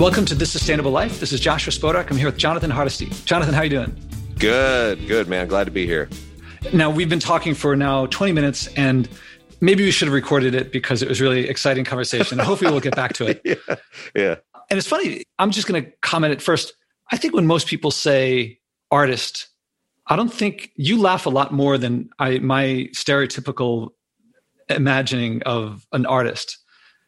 Welcome to This Sustainable Life. This is Joshua Spodek. I'm here with Jonathan Hardesty. Jonathan, how are you doing? Good, good, man. Glad to be here. Now, we've been talking for now 20 minutes, and maybe we should have recorded it because it was really exciting conversation. Hopefully, we'll get back to it. yeah, yeah. And it's funny. I'm just going to comment at first. I think when most people say artist, I don't think you laugh a lot more than I my stereotypical imagining of an artist.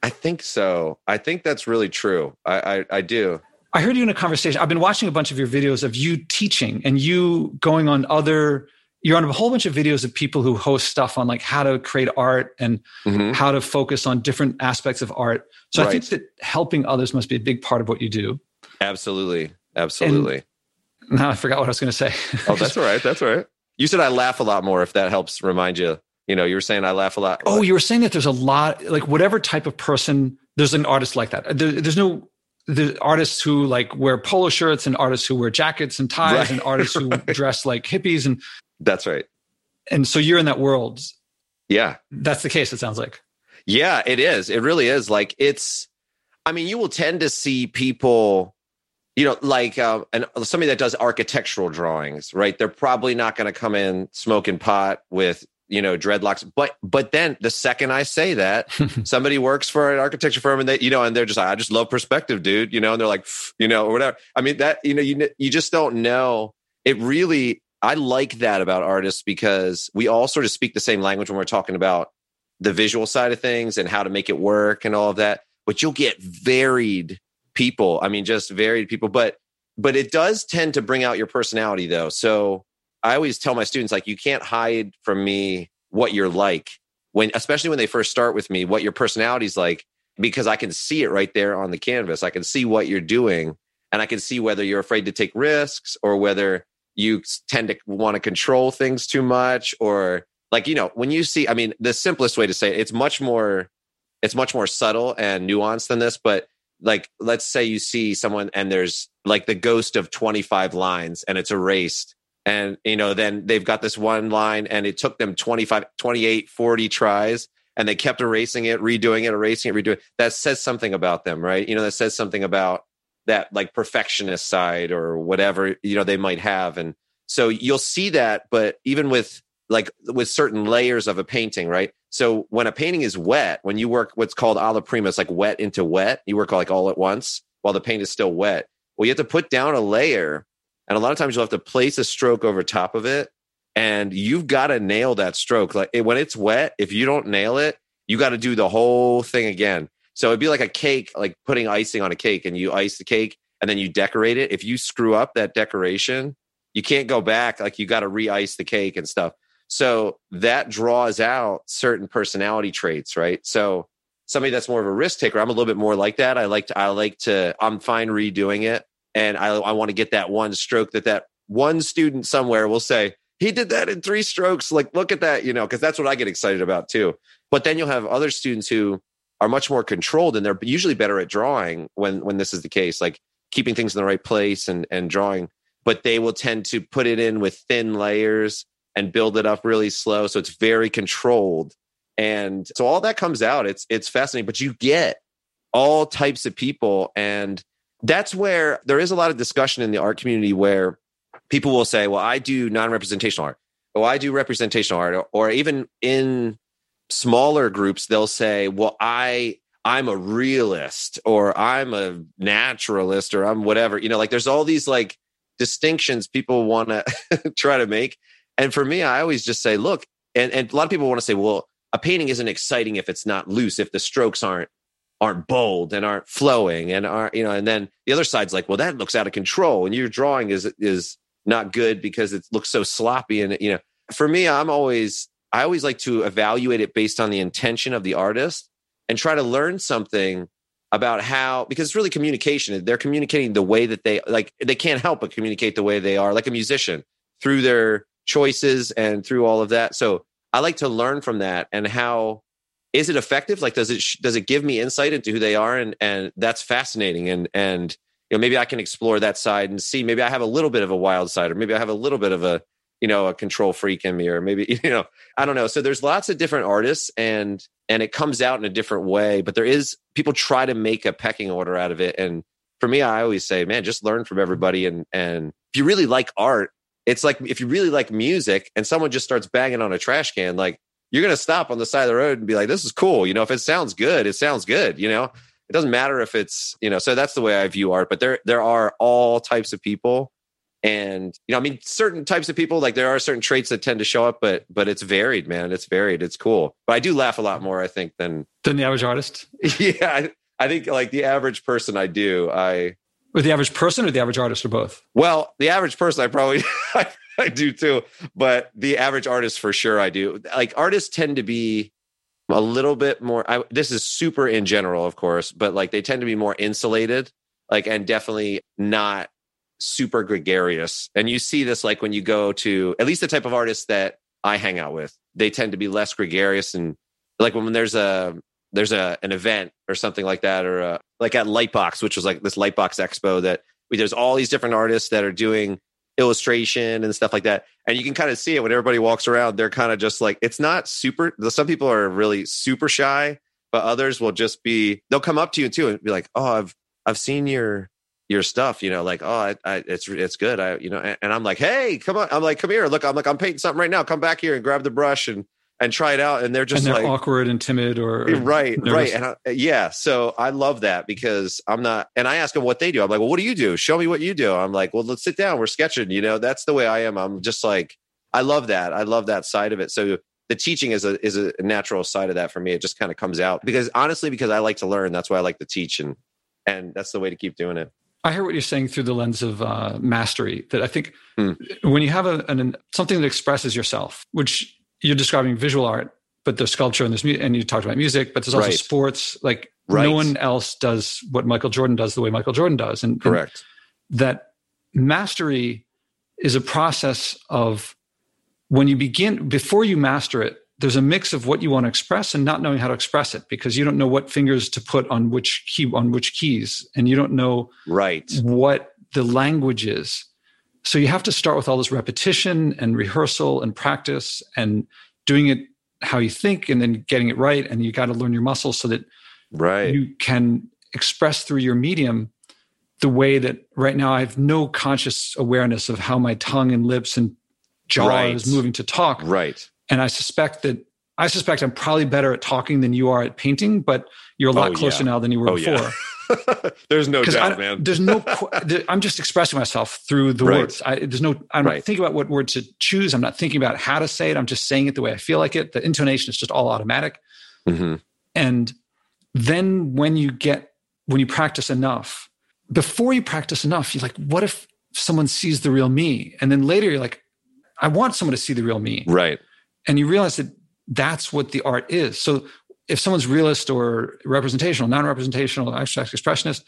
I think so. I think that's really true. I, I, I do. I heard you in a conversation. I've been watching a bunch of your videos of you teaching and you going on other. You're on a whole bunch of videos of people who host stuff on like how to create art and mm-hmm. how to focus on different aspects of art. So right. I think that helping others must be a big part of what you do. Absolutely, absolutely. And now I forgot what I was going to say. oh, that's all right. That's all right. You said I laugh a lot more. If that helps remind you you know, you were saying I laugh a lot. Oh, you were saying that there's a lot, like whatever type of person, there's an artist like that. There, there's no the artists who like wear polo shirts and artists who wear jackets and ties right. and artists who right. dress like hippies and that's right. And so you're in that world. Yeah. That's the case, it sounds like. Yeah, it is. It really is. Like it's I mean, you will tend to see people, you know, like um, and somebody that does architectural drawings, right? They're probably not going to come in smoking pot with you know dreadlocks. But but then the second i say that somebody works for an architecture firm and they you know and they're just like i just love perspective dude you know and they're like you know or whatever. I mean that you know you you just don't know. It really i like that about artists because we all sort of speak the same language when we're talking about the visual side of things and how to make it work and all of that but you'll get varied people. I mean just varied people. But but it does tend to bring out your personality though. So I always tell my students like you can't hide from me what you're like when especially when they first start with me what your personality's like because I can see it right there on the canvas. I can see what you're doing and I can see whether you're afraid to take risks or whether you tend to want to control things too much or like you know when you see I mean the simplest way to say it, it's much more it's much more subtle and nuanced than this but like let's say you see someone and there's like the ghost of 25 lines and it's erased and you know then they've got this one line and it took them 25 28 40 tries and they kept erasing it redoing it erasing it redoing it. that says something about them right? You know that says something about that like perfectionist side or whatever you know they might have. And so you'll see that but even with like with certain layers of a painting right? So when a painting is wet when you work what's called alla prima it's like wet into wet you work like all at once while the paint is still wet well you have to put down a layer and a lot of times you'll have to place a stroke over top of it. And you've got to nail that stroke. Like when it's wet, if you don't nail it, you got to do the whole thing again. So it'd be like a cake, like putting icing on a cake and you ice the cake and then you decorate it. If you screw up that decoration, you can't go back. Like you got to re ice the cake and stuff. So that draws out certain personality traits, right? So somebody that's more of a risk taker, I'm a little bit more like that. I like to, I like to, I'm fine redoing it and I, I want to get that one stroke that that one student somewhere will say he did that in three strokes like look at that you know because that's what i get excited about too. But then you'll have other students who are much more controlled and they're usually better at drawing when when this is the case like keeping things in the right place and and drawing. But they will tend to put it in with thin layers and build it up really slow so it's very controlled. And so all that comes out it's it's fascinating but you get all types of people and that's where there is a lot of discussion in the art community where people will say, well, I do non representational art, or I do representational art, or even in smaller groups, they'll say, well, I, I'm a realist or I'm a naturalist or I'm whatever. You know, like there's all these like distinctions people want to try to make. And for me, I always just say, look, and, and a lot of people want to say, well, a painting isn't exciting if it's not loose, if the strokes aren't aren't bold and aren't flowing and aren't you know and then the other side's like well that looks out of control. And your drawing is is not good because it looks so sloppy. And you know for me i'm always i always like to evaluate it based on the intention of the artist and try to learn something about how because it's really communication. They're communicating the way that they like they can't help but communicate the way they are like a musician through their choices and through all of that. So i like to learn from that and how is it effective? Like does it does it give me insight into who they are? And and that's fascinating. And and you know maybe i can explore that side and see maybe i have a little bit of a wild side or maybe i have a little bit of a you know a control freak in me or maybe you know i don't know. So there's lots of different artists and and it comes out in a different way but there is people try to make a pecking order out of it. And for me, I always say, man, just learn from everybody. And and if you really like art, it's like if you really like music and someone just starts banging on a trash can, like you're gonna stop on the side of the road and be like, this is cool. You know, if it sounds good, it sounds good, you know. It doesn't matter if it's, you know, so that's the way I view art. But there there are all types of people. And you know, I mean, certain types of people, like there are certain traits that tend to show up, but but it's varied, man. It's varied. It's cool. But I do laugh a lot more, I think, than than the average artist. Yeah, I think like the average person I do, I with the average person or the average artist or both? Well, the average person I probably I, I do too, but the average artist for sure I do. Like artists tend to be a little bit more I, this is super in general of course, but like they tend to be more insulated like and definitely not super gregarious. And you see this like when you go to at least the type of artists that I hang out with. They tend to be less gregarious and like when there's a there's a an event or something like that, or a, like at Lightbox, which was like this Lightbox Expo that we, there's all these different artists that are doing illustration and stuff like that, and you can kind of see it when everybody walks around. They're kind of just like it's not super. Some people are really super shy, but others will just be. They'll come up to you too and be like, "Oh, I've I've seen your your stuff, you know, like, oh, I, I, it's it's good. I, you know, and, and, I'm like, hey, come on. I'm like, come here. Look, I'm like, I'm painting something right now. Come back here and grab the brush and and try it out and they're just and they're like awkward and timid or, or right nervous. right and I, yeah so i love that because i'm not and i ask them what they do. I'm like well what do you do? Show me what you do. I'm like well let's sit down. We're sketching you know? That's the way i am. I'm just like i love that. I love that side of it. So the teaching is a is a natural side of that for me. It just kind of comes out because honestly because i like to learn. That's why i like to teach and and that's the way to keep doing it. I hear what you're saying through the lens of uh, mastery. That I think hmm. when you have a, an, something that expresses yourself, which you're describing visual art, but there's sculpture and there's and you talked about music, but there's also right. sports. Like right. no one else does what Michael Jordan does the way Michael Jordan does. And correct and that mastery is a process of when you begin before you master it. There's a mix of what you want to express and not knowing how to express it because you don't know what fingers to put on which key on which keys, and you don't know right what the language is. So you have to start with all this repetition and rehearsal and practice and doing it how you think and then getting it right. And you got to learn your muscles so that right. you can express through your medium the way that right now I have no conscious awareness of how my tongue and lips and jaw right. is moving to talk. Right. And I suspect that I suspect I'm probably better at talking than you are at painting, but you're a lot oh, closer yeah. now than you were oh, before. Yeah. there's no doubt, man. there's no. I'm just expressing myself through the right. words. I, there's no. I'm right. not thinking about what word to choose. I'm not thinking about how to say it. I'm just saying it the way I feel like it. The intonation is just all automatic. Mm-hmm. And then when you get when you practice enough, before you practice enough, you're like, what if someone sees the real me? And then later you're like, I want someone to see the real me. Right. And you realize that that's what the art is. So if someone's realist or representational, non-representational, abstract expressionist,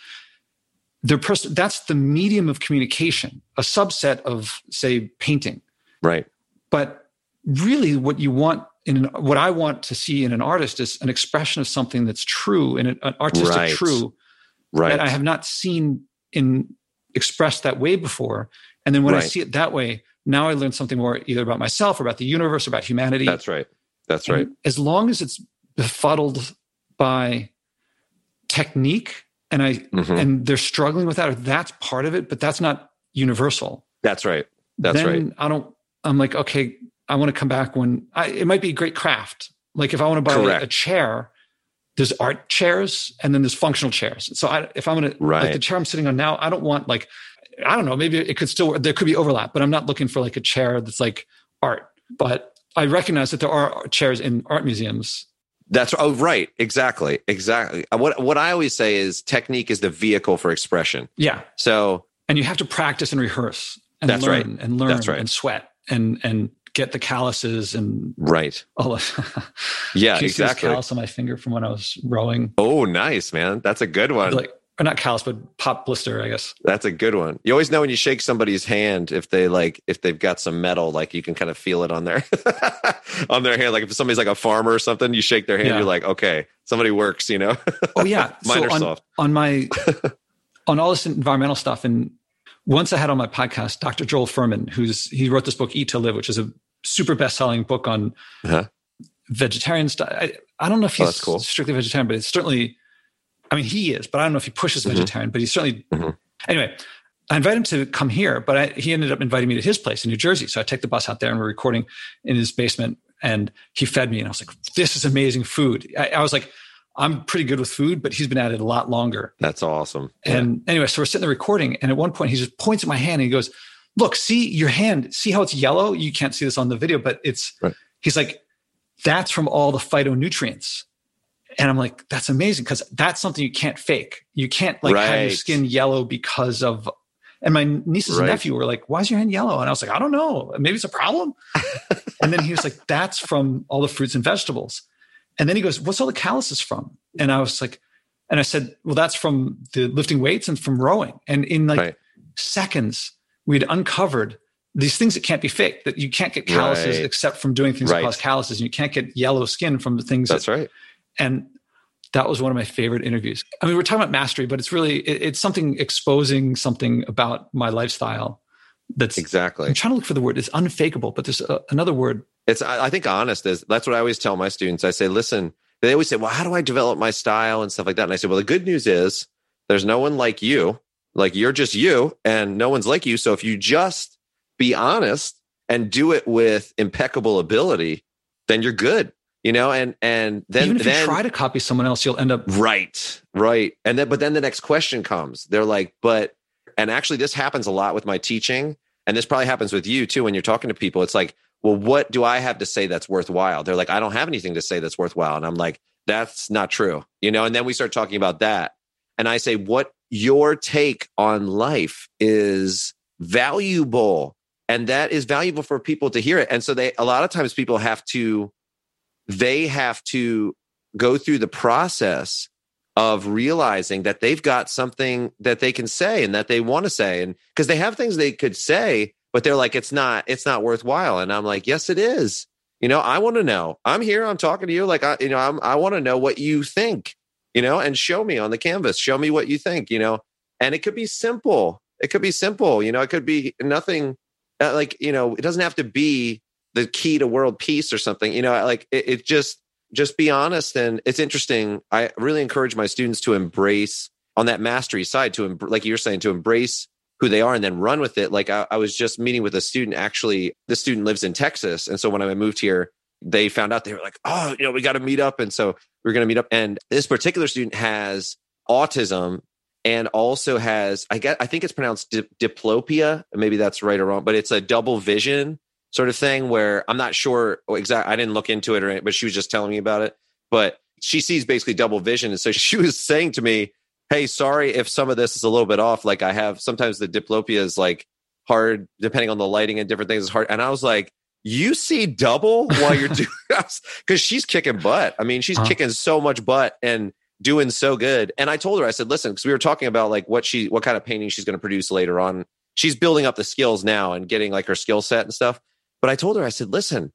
their person that's the medium of communication, a subset of say painting. Right. But really what you want in an, what I want to see in an artist is an expression of something that's true and an artistic right. true right. that I have not seen in expressed that way before. And then when right. I see it that way, now I learn something more either about myself or about the universe or about humanity. That's right. That's and right. As long as it's befuddled by technique and I mm-hmm. and they're struggling with that or that's part of it, but that's not universal. That's right. That's then right. I don't I'm like, okay, I want to come back when I, it might be a great craft. Like if I want to buy Correct. a chair, there's art chairs and then there's functional chairs. So I, if I'm going to, right. like the chair I'm sitting on now, I don't want like, I don't know, maybe it could still, there could be overlap, but I'm not looking for like a chair that's like art. But I recognize that there are chairs in art museums that's oh right, exactly, exactly. Uh, what what I always say is technique is the vehicle for expression. Yeah. So and you have to practice and rehearse and that's learn right. and learn that's right. and sweat and and get the calluses and right. All of, yeah, exactly. Callus on my finger from when I was rowing. Oh, nice, man. That's a good one. Like or not callus, but pop blister, I guess. That's a good one. You always know when you shake somebody's hand if they like if they've got some metal, like you can kind of feel it on their on their hand. Like if somebody's like a farmer or something, you shake their hand, yeah. you're like, okay, somebody works, you know. oh yeah, mine so on, soft. On my on all this environmental stuff, and once I had on my podcast Dr. Joel Fuhrman, who's he wrote this book Eat to Live, which is a super best selling book on uh-huh. vegetarian stuff. I, I, don't know if oh, he's oh, cool. strictly vegetarian, but it's certainly I mean, he is, but I don't know if he pushes mm-hmm. vegetarian, but he's certainly. Mm-hmm. Anyway, I invited him to come here, but I, he ended up inviting me to his place in New Jersey. So I take the bus out there and we're recording in his basement and he fed me and I was like, this is amazing food. I, I was like, I'm pretty good with food, but he's been at it a lot longer. That's awesome. Yeah. And anyway, so we're sitting there recording. And at one point he just points at my hand and he goes, look, see your hand, see how it's yellow? You can't see this on the video, but it's, right. he's like, that's from all the phytonutrients. And I'm like, that's amazing because that's something you can't fake. You can't like right. have your skin yellow because of. And my nieces right. and nephew were like, "Why is your hand yellow?" And I was like, "I don't know. Maybe it's a problem." and then he was like, "That's from all the fruits and vegetables." And then he goes, "What's all the calluses from?" And I was like, and I said, "Well, that's from the lifting weights and from rowing." And in like right. seconds, we'd uncovered these things that can't be faked. That you can't get calluses except from doing things that cause calluses, and you can't get yellow skin from the things. That's that, right. And that was one of my favorite interviews. I mean, we're talking about mastery, but it's really it, it's something exposing something about my lifestyle. That's exactly. I'm trying to look for the word. It's unfakeable, but there's a, another word. It's I think honest is that's what I always tell my students. I say, listen. They always say, well, how do I develop my style and stuff like that? And I say, well, the good news is there's no one like you. Like you're just you, and no one's like you. So if you just be honest and do it with impeccable ability, then you're good you know and and then even if then, you try to copy someone else you'll end up right right. And then but then the next question comes. They're like but and actually this happens a lot with my teaching and this probably happens with you too when you're talking to people. It's like well what do i have to say that's worthwhile? They're like i don't have anything to say that's worthwhile. And i'm like that's not true you know and then we start talking about that. And i say what your take on life is valuable and that is valuable for people to hear it. And so they a lot of times people have to they have to go through the process of realizing that they've got something that they can say and that they want to say and because they have things they could say but they're like it's not it's not worthwhile and i'm like yes it is. You know i want to know. I'm here i'm talking to you like i you know I'm, i want to know what you think you know and show me on the canvas. Show me what you think you know? And it could be simple. It could be simple you know? It could be nothing uh, like you know it doesn't have to be the key to world peace or something you know like it, it just just be honest and it's interesting. I really encourage my students to embrace on that mastery side to like you're saying to embrace who they are and then run with it. Like I, I was just meeting with a student actually the student lives in texas. And so when i moved here they found out they were like oh you know we got to meet up. And so we are going to meet up. And this particular student has autism and also has i guess i think it's pronounced di- diplopia. Maybe that's right or wrong but it's a double vision sort of thing where I'm not sure exactly. I didn't look into it or anything, but she was just telling me about it. But she sees basically double vision. And so she was saying to me, Hey, sorry if some of this is a little bit off. Like I have sometimes the diplopia is like hard, depending on the lighting and different things is hard. And I was like, you see double while you're doing because she's kicking butt. I mean, she's huh. kicking so much butt and doing so good. And I told her, I said, listen, because we were talking about like what she, what kind of painting she's going to produce later on. She's building up the skills now and getting like her skill set and stuff. But I told her, I said, listen,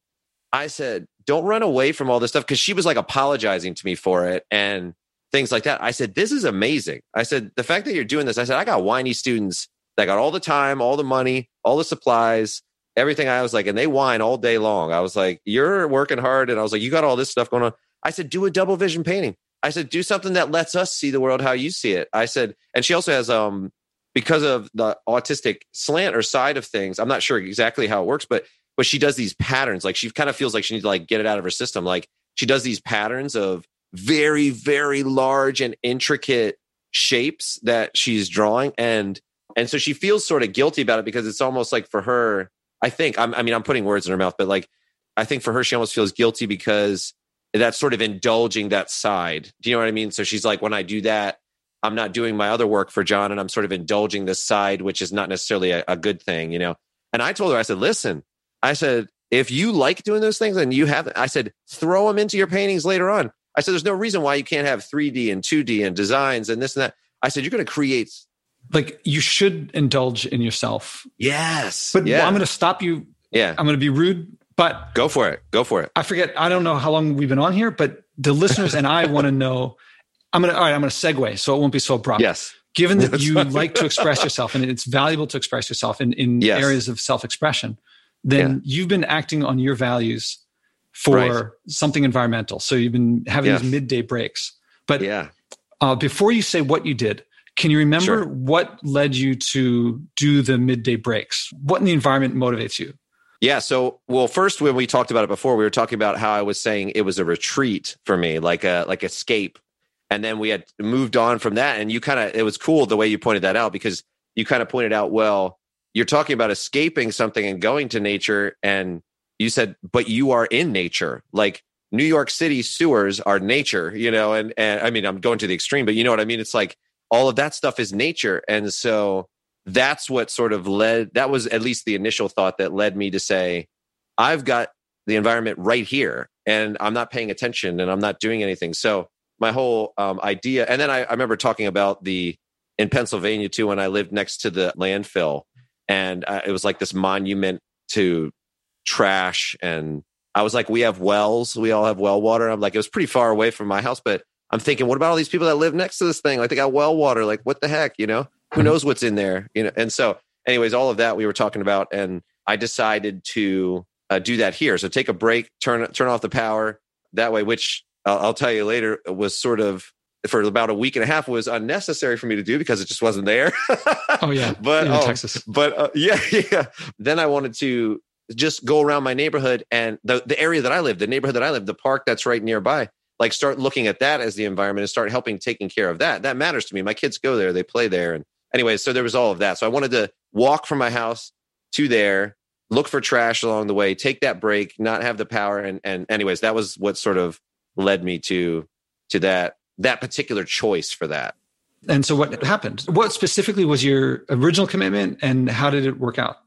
I said, don't run away from all this stuff because she was like apologizing to me for it and things like that. I said, this is amazing. I said, the fact that you're doing this, I said, I got whiny students that got all the time, all the money, all the supplies, everything. I was like, and they whine all day long. I was like, you're working hard. And I was like, you got all this stuff going on. I said, do a double vision painting. I said, do something that lets us see the world how you see it. I said, and she also has, um, because of the autistic slant or side of things, I'm not sure exactly how it works, but but she does these patterns. Like she kind of feels like she needs to like get it out of her system. Like she does these patterns of very, very large and intricate shapes that she's drawing. And and so she feels sort of guilty about it because it's almost like for her, I think, I'm, I mean, I'm putting words in her mouth, but like I think for her, she almost feels guilty because that's sort of indulging that side. Do you know what I mean? So she's like, when I do that, I'm not doing my other work for John and I'm sort of indulging this side, which is not necessarily a, a good thing, you know? And I told her, I said, listen, I said, if you like doing those things and you have, I said, throw them into your paintings later on. I said, there's no reason why you can't have 3D and 2D and designs and this and that. I said, you're going to create. Like you should indulge in yourself. Yes. But yeah. I'm going to stop you. Yeah. I'm going to be rude, but go for it. Go for it. I forget. I don't know how long we've been on here, but the listeners and I want to know. I'm going to, all right, I'm going to segue so it won't be so abrupt. Yes. Given that you like to express yourself and it's valuable to express yourself in, in yes. areas of self expression, then yeah. you've been acting on your values for right. something environmental. So you've been having these midday breaks. But yeah. Uh, before you say what you did, can you remember sure. what led you to do the midday breaks? What in the environment motivates you? Yeah. So, well, first, when we talked about it before, we were talking about how I was saying it was a retreat for me, like a like escape, and then we had moved on from that. And you kind of, it was cool the way you pointed that out because you kind of pointed out, well, you're talking about escaping something and going to nature, and you said, but you are in nature, like. New York City sewers are nature, you know, and, and I mean, I'm going to the extreme, but you know what I mean? It's like all of that stuff is nature. And so that's what sort of led, that was at least the initial thought that led me to say, I've got the environment right here and I'm not paying attention and I'm not doing anything. So my whole um, idea, and then I, I remember talking about the, in Pennsylvania too, when I lived next to the landfill and uh, it was like this monument to trash and I was like, we have wells, we all have well water. I'm like, it was pretty far away from my house, but I'm thinking, what about all these people that live next to this thing? Like they got well water. Like what the heck, you know? Who hmm. knows what's in there? You know. And so, anyways, all of that we were talking about, and I decided to uh, do that here. So take a break, turn turn off the power that way. Which I'll, I'll tell you later was sort of for about a week and a half was unnecessary for me to do because it just wasn't there. oh yeah, but in oh, Texas. But uh, yeah, yeah. Then I wanted to just go around my neighborhood and the the area that I live, the neighborhood that I live, the park that's right nearby like start looking at that as the environment and start helping taking care of that. That matters to me. My kids go there, they play there. And anyways, so there was all of that. So I wanted to walk from my house to there, look for trash along the way, take that break, not have the power. And and anyways, that was what sort of led me to to that that particular choice for that. And so what happened? What specifically was your original commitment and how did it work out?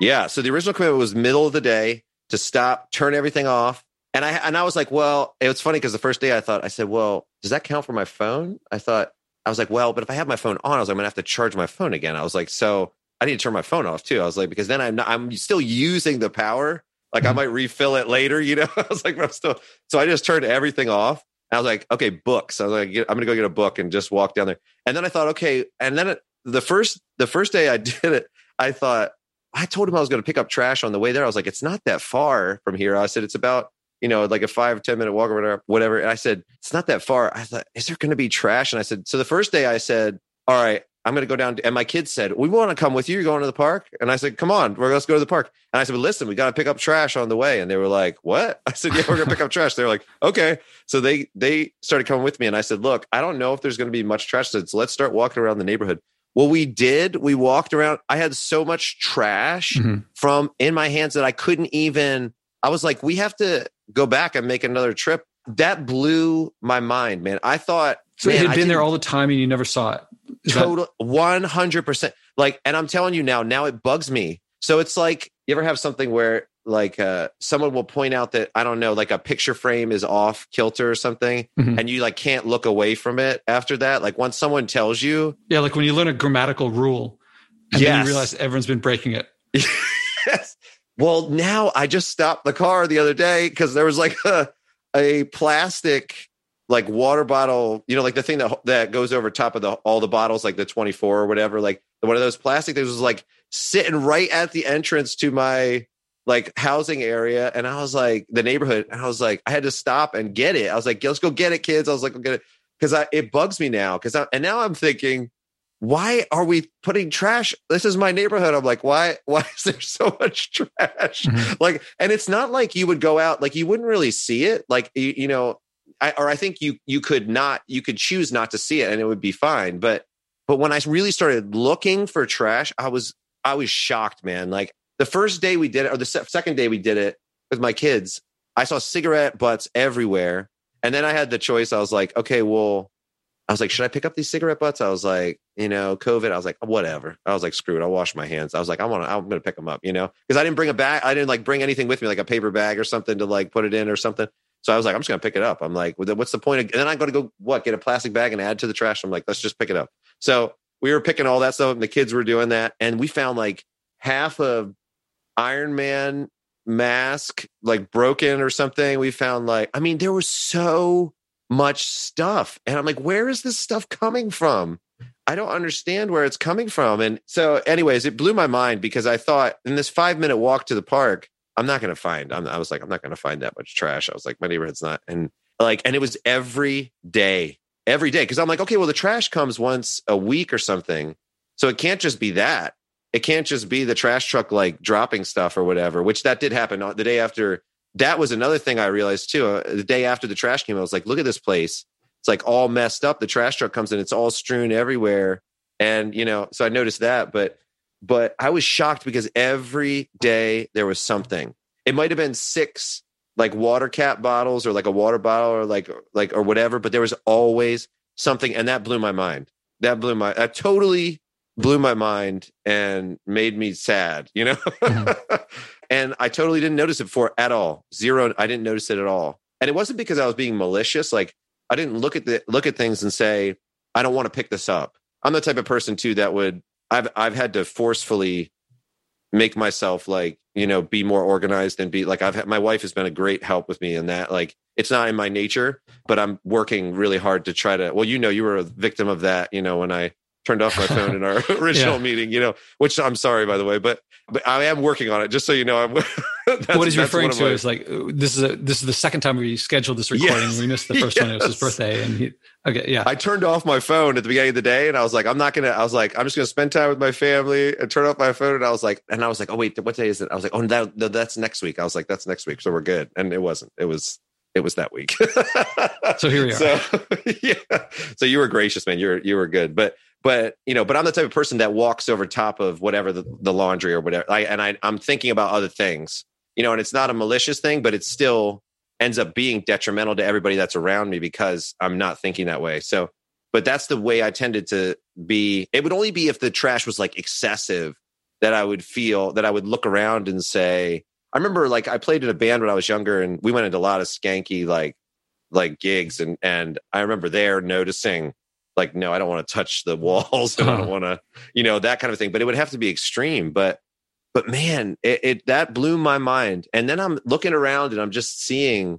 Yeah. So the original commitment was middle of the day to stop, turn everything off, and I and I was like, well, it was funny because the first day I thought I said, well, does that count for my phone? I thought I was like, well, but if I have my phone on, I was like, I'm gonna have to charge my phone again. I was like, so I need to turn my phone off too. I was like, because then I'm not, I'm still using the power. Like mm-hmm. I might refill it later, you know. I was like, I'm still. So I just turned everything off. I was like, okay, books. I was like, I'm gonna go get a book and just walk down there. And then I thought, okay. And then it, the first the first day I did it, I thought I told him I was to pick up trash on the way there. I was like, it's not that far from here. I said it's about you know, like a five ten minute walk or whatever, whatever. And I said, it's not that far. I thought, is there to be trash? And I said, so the first day I said, all right, I'm going to go down. To, and my kids said, we want to come with you. You're going to the park. And I said, come on, we're let's go to the park. And I said, but listen, we got to pick up trash on the way. And they were like, what? I said, yeah, we're going to pick up trash. They're like, okay. So they, they started coming with me. And I said, look, I don't know if there's going to be much trash. So let's start walking around the neighborhood. Well, we did. We walked around. I had so much trash mm-hmm. from in my hands that I couldn't even, I was like, we have to go back and make another trip. That blew my mind, man. I thought so it had been there all the time and you never saw it. Is total one hundred percent. Like, and I'm telling you now, now it bugs me. So it's like you ever have something where like uh, someone will point out that I don't know, like a picture frame is off kilter or something, mm-hmm. and you like can't look away from it after that. Like once someone tells you, yeah, like when you learn a grammatical rule, and yes. then you realize everyone's been breaking it. yes. Well, now I just stopped the car the other day because there was like a, a plastic like water bottle, you know, like the thing that that goes over top of the all the bottles, like the 24 or whatever, like one of those plastic things was like sitting right at the entrance to my like housing area. And I was like, the neighborhood, and I was like, I had to stop and get it. I was like, let's go get it, kids. I was like, go get it. Cause I it bugs me now. Cause I and now I'm thinking, why are we putting trash? This is my neighborhood. I'm like, why, why is there so much trash? Mm-hmm. Like, and it's not like you would go out, like you wouldn't really see it. Like, you, you know, I, or I think you, you could not, you could choose not to see it and it would be fine. But, but when I really started looking for trash, I was, I was shocked, man. Like the first day we did it, or the se- second day we did it with my kids, I saw cigarette butts everywhere. And then I had the choice. I was like, okay, well, I was like, should I pick up these cigarette butts? I was like, you know, COVID. I was like, whatever. I was like, screw it. I'll wash my hands. I was like, I want to, I'm going to pick them up, you know, because I didn't bring a bag. I didn't like bring anything with me, like a paper bag or something to like put it in or something. So I was like, I'm just going to pick it up. I'm like, what's the point? Of, and then I'm going to go, what, get a plastic bag and add to the trash. I'm like, let's just pick it up. So we were picking all that stuff and the kids were doing that. And we found like half of Iron Man mask, like broken or something. We found like, I mean, there was so much stuff. And I'm like, where is this stuff coming from? I don't understand where it's coming from. And so, anyways, it blew my mind because I thought in this five minute walk to the park, I'm not going to find, I'm, I was like, I'm not going to find that much trash. I was like, my neighborhood's not. And like, and it was every day. every day because I'm like, okay, well, the trash comes once a week or something. So it can't just be that. It can't just be the trash truck like dropping stuff or whatever, which that did happen the day after. That was another thing I realized too. Uh, the day after the trash came, I was like, look at this place. It's like all messed up. The trash truck comes in, it's all strewn everywhere. And, you know, so I noticed that. But, but I was shocked because every day there was something. It might have been six like water cap bottles or like a water bottle or like like or whatever but there was always something and that blew my mind. That blew my that totally blew my mind and made me sad you know? Mm-hmm. and i totally didn't notice it before at all. Zero i didn't notice it at all. And it wasn't because i was being malicious like i didn't look at the look at things and say i don't want to pick this up. I'm the type of person too that would i've i've had to forcefully make myself like you know be more organized and be like i've had my wife has been a great help with me in that like it's not in my nature but i'm working really hard to try to well you know you were a victim of that you know when i turned off my phone in our original yeah. meeting you know which i'm sorry by the way but but i am working on it just so you know i'm what he's referring to my, is like uh, this is a this is the second time we scheduled this recording yes, we missed the first yes. one it was his birthday and he Okay, yeah. I turned off my phone at the beginning of the day and I was like, I'm not gonna, I was like, I'm just gonna spend time with my family and turn off my phone. And I was like, and I was like, oh wait, what day is it? I was like, oh that, no, that's next week. I was like, that's next week. So we're good. And it wasn't. It was it was that week. so here we are. So yeah. So you were gracious, man. You were you were good. But but you know, but I'm the type of person that walks over top of whatever the, the laundry or whatever. I, and I I'm thinking about other things. You know, and it's not a malicious thing, but it still ends up being detrimental to everybody that's around me because I'm not thinking that way. So but that's the way I tended to be. It would only be if the trash was like excessive that I would feel that I would look around and say, I remember like I played in a band when I was younger and we went into a lot of skanky like like gigs and and I remember there noticing like no I don't want to touch the mm. walls. And I don't want to you know that kind of thing. But it would have to be extreme. But but man it, it that blew my mind. And then I'm looking around and I'm just seeing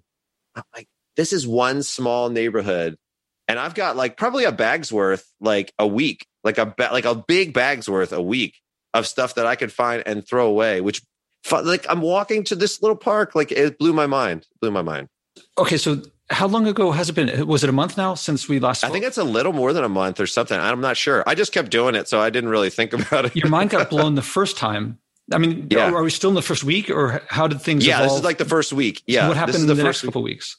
I'm like this is one small neighborhood. And I've got like probably a bag's worth like a week, like a ba- like a big bag's worth a week of stuff that I could find and throw away. Which like I'm walking to this little park, like it blew my mind, blew my mind. Okay, so how long ago has it been? Was it a month now since we last? Spoke? I think it's a little more than a month or something. I'm not sure. I just kept doing it, so I didn't really think about it. Your mind got blown the first time. I mean, yeah. are we still in the first week, or how did things? Yeah, evolve? this is like the first week. Yeah, what happened in the, the next couple weeks?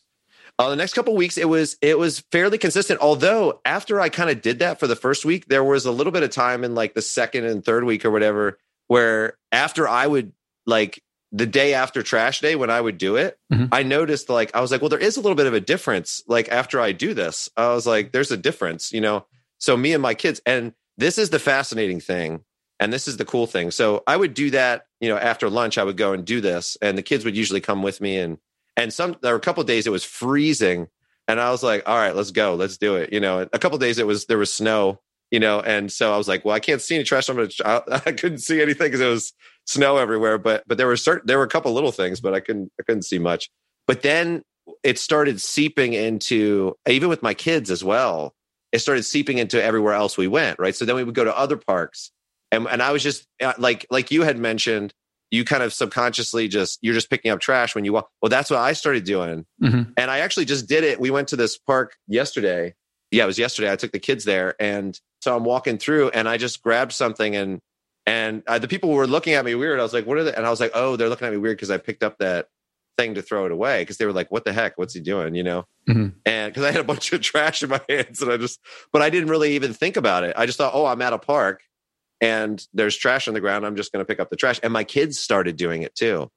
Uh, the next couple weeks, it was it was fairly consistent. Although after I kind of did that for the first week, there was a little bit of time in like the second and third week or whatever, where after I would like the day after trash day when I would do it, mm-hmm. I noticed like I was like, well, there is a little bit of a difference. Like after I do this, I was like, there's a difference, you know. So me and my kids, and this is the fascinating thing, and this is the cool thing. So I would do that, you know, after lunch, I would go and do this, and the kids would usually come with me and and some there were a couple days it was freezing, and I was like, all right, let's go, let's do it. You know, a couple days it was there was snow, you know, and so I was like, well, I can't see any trash. I'm gonna, I couldn't see anything because it was snow everywhere. But but there were certain there were a couple little things, but I couldn't I couldn't see much. But then it started seeping into even with my kids as well. It started seeping into everywhere else we went, right? So then we would go to other parks, and and I was just uh, like like you had mentioned, you kind of subconsciously just you're just picking up trash when you walk. Well, that's what I started doing, mm-hmm. and I actually just did it. We went to this park yesterday. Yeah, it was yesterday. I took the kids there, and so I'm walking through, and I just grabbed something, and and uh, the people were looking at me weird. I was like, "What are they?" And I was like, "Oh, they're looking at me weird because I picked up that thing to throw it away because they were like, "What the heck? What's he doing?" You know. Mm-hmm. And because I had a bunch of trash in my hands, and I just, but I didn't really even think about it. I just thought, "Oh, I'm at a park." and there's trash on the ground. I'm just going to pick up the trash. And my kids started doing it too.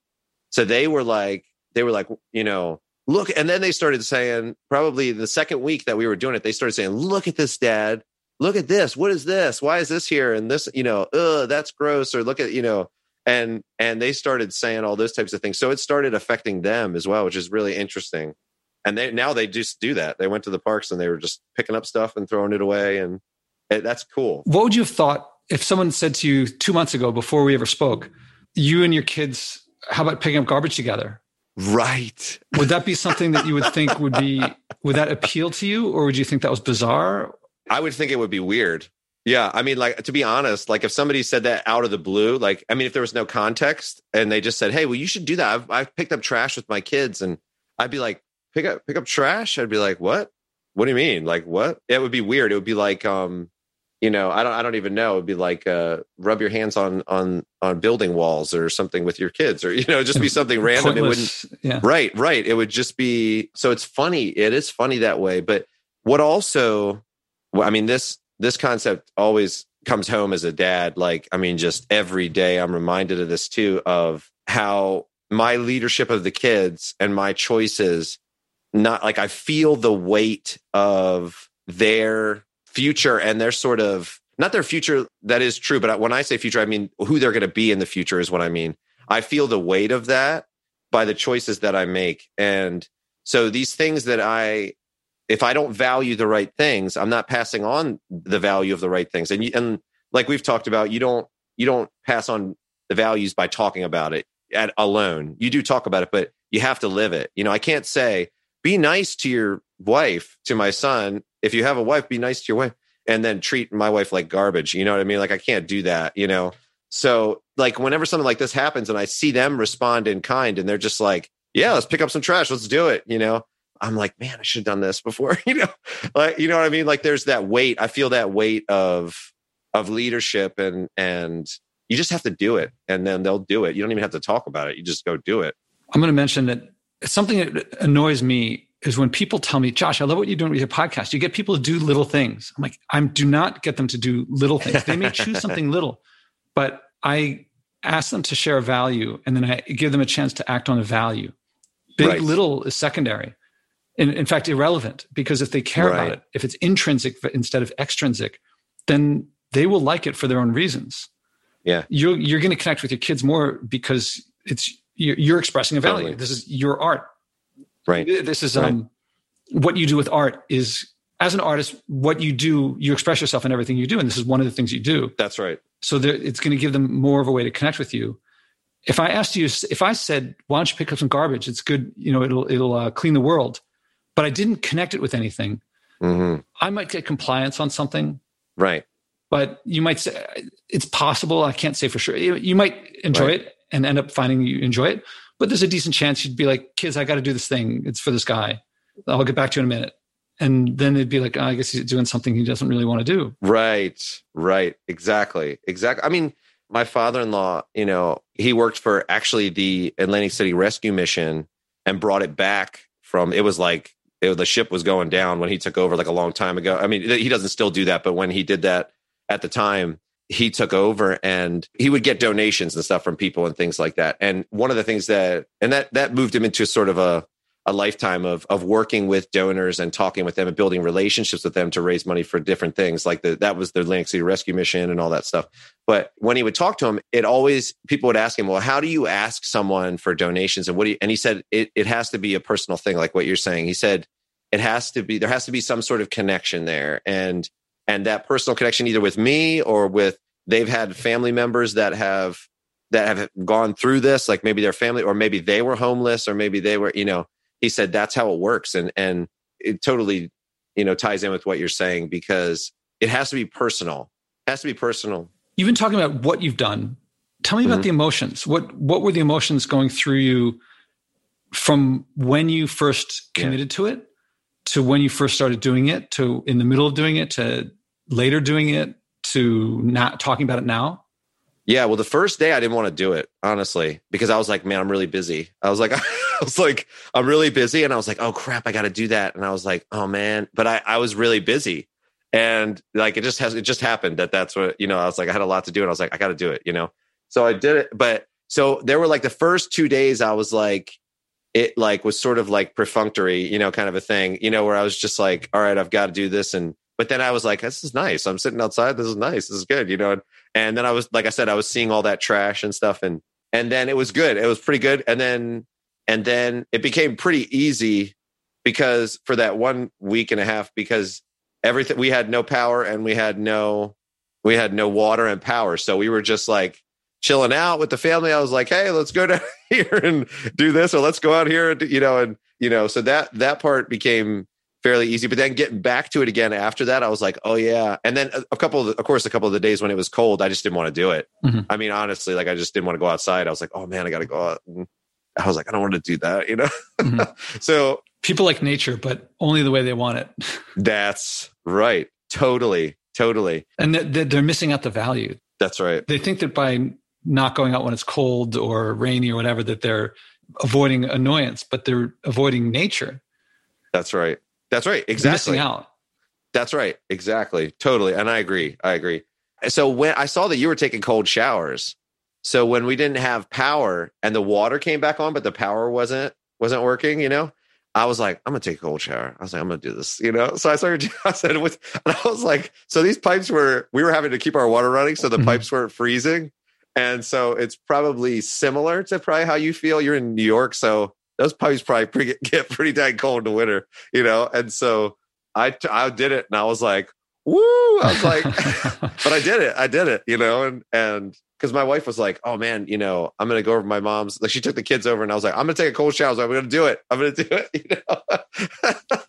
So they were like, they were like, you know, look. And then they started saying, probably the second week that we were doing it, they started saying, look at this, dad. Look at this. What is this? Why is this here? And this, you know, ugh, that's gross. Or look at, you know, and and they started saying all those types of things. So it started affecting them as well, which is really interesting. And they now they just do that. They went to the parks and they were just picking up stuff and throwing it away, and it, that's cool. What would you have thought if someone said to you two months ago before we ever spoke, you and your kids, how about picking up garbage together? Right. Would that be something that you would think would be, would that appeal to you? Or would you think that was bizarre? I would think it would be weird. Yeah. I mean, like, to be honest, like if somebody said that out of the blue, like, I mean, if there was no context and they just said, Hey, well, you should do that. I've, I've picked up trash with my kids. And I'd be like, pick up, pick up trash. I'd be like, what? what do you mean? Like what? It would be weird. It would be like, um, you know, I don't, I don't even know. It'd be like, uh, rub your hands on, on, on building walls or something with your kids or, you know, just be something random. Pointless. It wouldn't, yeah. right, right. It would just be, so it's funny. It is funny that way. But what also, I mean, this, this concept always comes home as a dad. Like, I mean, just every day I'm reminded of this too, of how my leadership of the kids and my choices, not like I feel the weight of their future and their sort of not their future that is true but when i say future i mean who they're going to be in the future is what i mean i feel the weight of that by the choices that i make and so these things that i if i don't value the right things i'm not passing on the value of the right things and and like we've talked about you don't you don't pass on the values by talking about it at alone you do talk about it but you have to live it you know i can't say be nice to your wife to my son if you have a wife, be nice to your wife and then treat my wife like garbage. You know what I mean? Like I can't do that, you know? So like whenever something like this happens and I see them respond in kind and they're just like, yeah, let's pick up some trash. Let's do it. You know, I'm like, man, I should have done this before, you know, like, you know what I mean? Like there's that weight. I feel that weight of, of leadership and, and you just have to do it and then they'll do it. You don't even have to talk about it. You just go do it. I'm going to mention that something that annoys me is when people tell me, Josh, I love what you're doing with your podcast. You get people to do little things. I'm like, I do not get them to do little things. They may choose something little, but I ask them to share a value and then I give them a chance to act on a value. Big, right. little is secondary. In, in fact, irrelevant because if they care right. about it, if it's intrinsic instead of extrinsic, then they will like it for their own reasons. Yeah. You're, you're going to connect with your kids more because it's, you're, you're expressing a value. Totally. This is your art Right. This is right. um, what you do with art is as an artist, what you do, you express yourself in everything you do, and this is one of the things you do. That's right. So there, it's going to give them more of a way to connect with you. If I asked you, if I said, "Why don't you pick up some garbage? It's good, you know, it'll it'll uh, clean the world," but I didn't connect it with anything, mm-hmm. I might get compliance on something. Right. But you might say it's possible. I can't say for sure. You, you might enjoy right. it and end up finding you enjoy it but there's a decent chance you'd be like, kids, I got to do this thing. It's for this guy. I'll get back to you in a minute. And then it'd be like, oh, I guess he's doing something he doesn't really want to do. Right. Right. Exactly. Exactly. I mean, my father-in-law, you know, he worked for actually the Atlantic City Rescue Mission and brought it back from, it was like, it, the ship was going down when he took over like a long time ago. I mean, he doesn't still do that, but when he did that at the time, he took over and he would get donations and stuff from people and things like that. And one of the things that and that that moved him into sort of a a lifetime of of working with donors and talking with them and building relationships with them to raise money for different things. Like the, that was the Atlantic City Rescue Mission and all that stuff. But when he would talk to him, it always people would ask him, "Well, how do you ask someone for donations?" And what do you, and he said it it has to be a personal thing, like what you're saying. He said it has to be there has to be some sort of connection there and and that personal connection either with me or with they've had family members that have that have gone through this like maybe their family or maybe they were homeless or maybe they were you know he said that's how it works and and it totally you know ties in with what you're saying because it has to be personal it has to be personal you've been talking about what you've done tell me mm-hmm. about the emotions what what were the emotions going through you from when you first committed yeah. to it to when you first started doing it to in the middle of doing it to later doing it to not talking about it now? Yeah, well, the first day I didn't want to do it, honestly, because I was like, man, I'm really busy. I was like, I was like, I'm really busy. And I was like, oh crap, I got to do that. And I was like, oh man, but I, I was really busy. And like, it just has, it just happened that that's what, you know, I was like, I had a lot to do. And I was like, I got to do it, you know? So I did it. But so there were like the first two days I was like, it like was sort of like perfunctory, you know, kind of a thing, you know, where I was just like, all right, I've got to do this. And but then I was like, this is nice. I'm sitting outside. This is nice. This is good, you know. And, and then I was, like I said, I was seeing all that trash and stuff, and and then it was good. It was pretty good. And then and then it became pretty easy because for that one week and a half, because everything we had no power and we had no we had no water and power, so we were just like chilling out with the family. I was like, hey, let's go down here and do this, or let's go out here, and you know, and you know, so that that part became fairly easy. But then getting back to it again after that, I was like, oh yeah. And then a couple of, the, of course, a couple of the days when it was cold, I just didn't want to do it. Mm-hmm. I mean, honestly, like I just didn't want to go outside. I was like, oh man, I got to go out. And I was like, I don't want to do that, you know? Mm-hmm. so People like nature, but only the way they want it. That's right. Totally. Totally. And they're missing out the value. That's right. They think that by not going out when it's cold or rainy or whatever, that they're avoiding annoyance, but they're avoiding nature. That's right. That's right. Exactly. Missing out. That's right. Exactly. Totally. And I agree. I agree. So when I saw that you were taking cold showers, so when we didn't have power and the water came back on, but the power wasn't wasn't working, you know, I was like, I'm gonna take a cold shower. I was like, I'm gonna do this, you know. So I started. I said, with, and I was like, so these pipes were we were having to keep our water running, so the mm-hmm. pipes weren't freezing, and so it's probably similar to probably how you feel. You're in New York, so those pipes probably pretty, get pretty dang cold in the winter, you know. And so I I did it, and I was like, woo! I was like, but I did it. I did it, you know, and and because my wife was like, "Oh man, you know, I'm gonna go over my mom's." Like she took the kids over, and I was like, "I'm gonna take a cold shower. I'm gonna do it. I'm gonna do it." You know?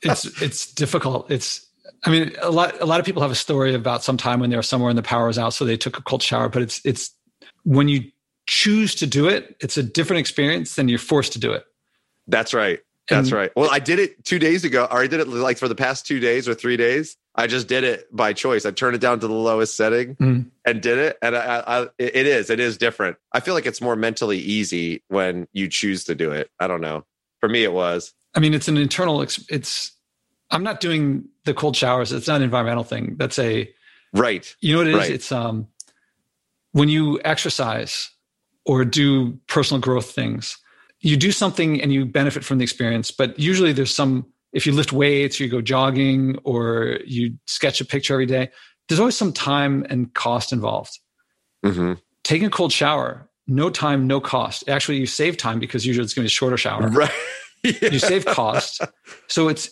it's it's difficult. It's I mean, a lot a lot of people have a story about some time when they were somewhere and the power was out, so they took a cold shower. But it's it's when you choose to do it, it's a different experience than you're forced to do it. That's right. That's right. Well, I did it two days ago, or I did it like for the past two days or three days. I just did it by choice. I turned it down to the lowest setting mm. and did it. And I, I, it is, it is different. I feel like it's more mentally easy when you choose to do it. I don't know. For me, it was. I mean, it's an internal. It's. I'm not doing the cold showers. It's not an environmental thing. That's a right. You know what it is? Right. It's um when you exercise or do personal growth things, you do something and you benefit from the experience. But usually, there's some if you lift weights, or you go jogging, or you sketch a picture every day, there's always some time and cost involved. Mm-hmm. Taking a cold shower, no time, no cost. Actually, you save time because usually it's going to be a shorter shower. Right. yeah. You save cost. So it's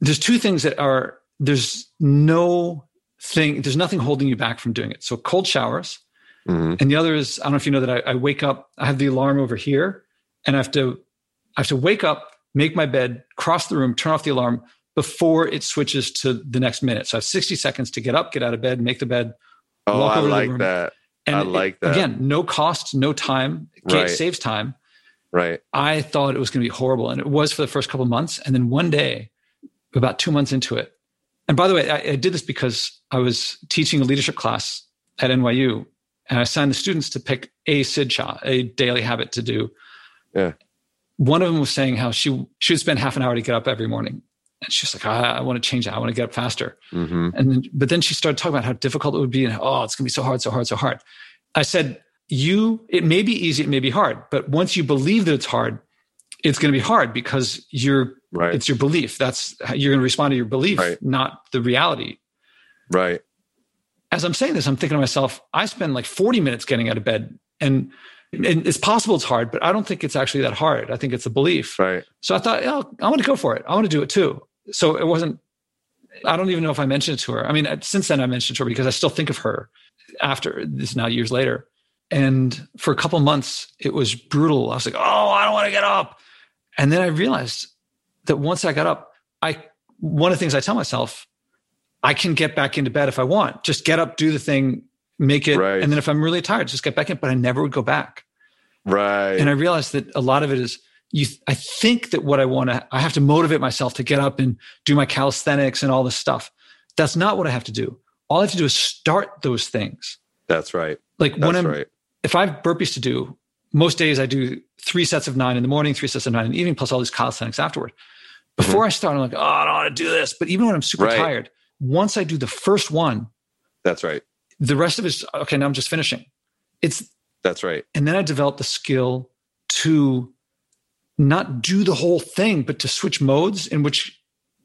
there's two things that are there's no thing there's nothing holding you back from doing it. So cold showers, mm-hmm. and the other is I don't know if you know that I, I wake up. I have the alarm over here, and I have to I have to wake up make my bed, cross the room, turn off the alarm before it switches to the next minute. So I have 60 seconds to get up, get out of bed, make the bed. Oh, I like that. And I like it, that. Again, no cost, no time. Right. saves time. Right. I thought it was going to be horrible. And it was for the first couple months. And then one day, about two months into it, and by the way, I, I did this because I was teaching a leadership class at NYU and I assigned the students to pick a SIDCHA, a daily habit to do. Yeah. One of them was saying how she she would spend half an hour to get up every morning. And she's like I, I want to change that. I want to get up faster. Mm-hmm. and then but then she started talking about how difficult it would be and oh it's going to be so hard so hard so hard. I said you it may be easy it may be hard but once you believe that it's hard it's going to be hard because you're right. it's your belief. That's you're going to respond to your belief right. not the reality. Right. As i'm saying this i'm thinking to myself i spend like 40 minutes getting out of bed and and it's possible it's hard, but I don't think it's actually that hard. I think it's a belief. Right. So I thought, yeah, I want to go for it. I want to do it too. So it wasn't, I don't even know if I mentioned it to her. I mean, since then I mentioned it to her because I still think of her after this now years later. And for a couple months, it was brutal. I was like, oh, I don't want to get up. And then I realized that once I got up, I, one of the things I tell myself, I can get back into bed if I want. Just get up, do the thing, make it, right. and then if I'm really tired, just get back in. But I never would go back. Right. And I realized that a lot of it is you. I think that what I want to, I have to motivate myself to get up and do my calisthenics and all this stuff. That's not what I have to do. All I have to do is start those things. That's right. Like That's when I'm, right. if I have burpees to do, most days I do three sets of nine in the morning, three sets of nine in the evening, plus all these calisthenics afterward. Before mm-hmm. I start, I'm like, oh, I don't want to do this. But even when I'm super right. tired, once I do the first one, that's right. The rest of it is okay. Now I'm just finishing. It's that's right. And then I developed the skill to not do the whole thing, but to switch modes in which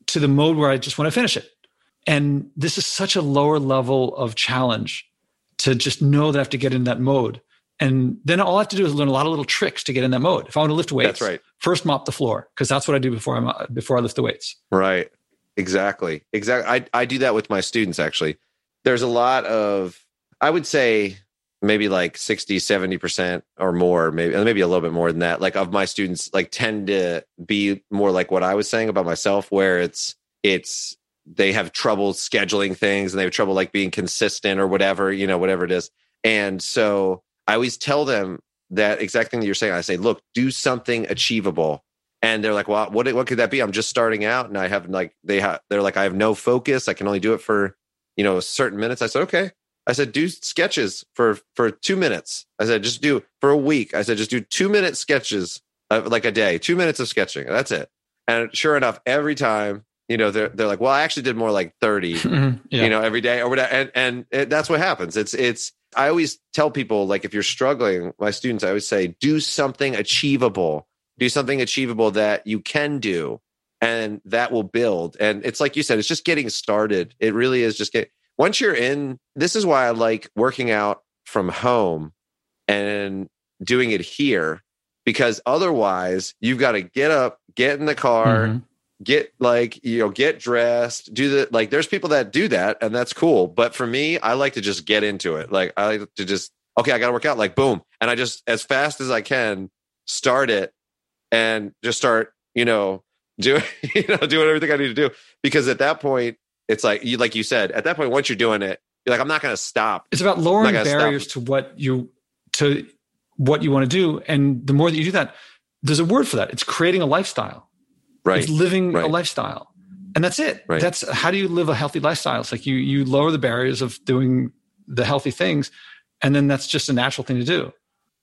to the mode where I just want to finish it. And this is such a lower level of challenge to just know that I have to get in that mode. And then all I have to do is learn a lot of little tricks to get in that mode. If I want to lift weights, that's right. First, mop the floor because that's what I do before I before I lift the weights. Right. Exactly. Exactly. I I do that with my students. Actually, there's a lot of I would say maybe like 60 70% or more maybe maybe a little bit more than that like of my students like tend to be more like what i was saying about myself where it's it's they have trouble scheduling things and they have trouble like being consistent or whatever you know whatever it is and so i always tell them that exact thing that you're saying i say look do something achievable and they're like, well, what what could that be? I'm just starting out, and I have like they have they're like I have no focus. I can only do it for you know certain minutes. I said okay. I said do sketches for for two minutes. I said just do for a week. I said just do two minute sketches uh, like a day, two minutes of sketching. That's it. And sure enough, every time you know they're they're like, well, I actually did more like 30 mm-hmm. yeah. you know, every day or whatever. And and it, that's what happens. It's it's. I always tell people like if you're struggling, my students, I always say do something achievable do something achievable that you can do and that will build. And it's like you said it's just getting started. It really is just get once you're in this is why i like working out from home and doing it here because otherwise you've got to get up get in the car mm-hmm. get like you know get dressed do the like there's people that do that and that's cool. But for me i like to just get into it. Like i like to just okay i gotta work out like boom. And i just as fast as i can start it and just start, you know, doing, you know, doing everything I need to do. Because at that point, it's like you, like you said, at that point, once you're doing it, you're like, I'm not going to stop. It's about lowering barriers stop. to what you to what you want to do, and the more that you do that, there's a word for that. It's creating a lifestyle. Right. It's living right. a lifestyle, and that's it. Right. That's how do you live a healthy lifestyle? It's like you you lower the barriers of doing the healthy things, and then that's just a natural thing to do.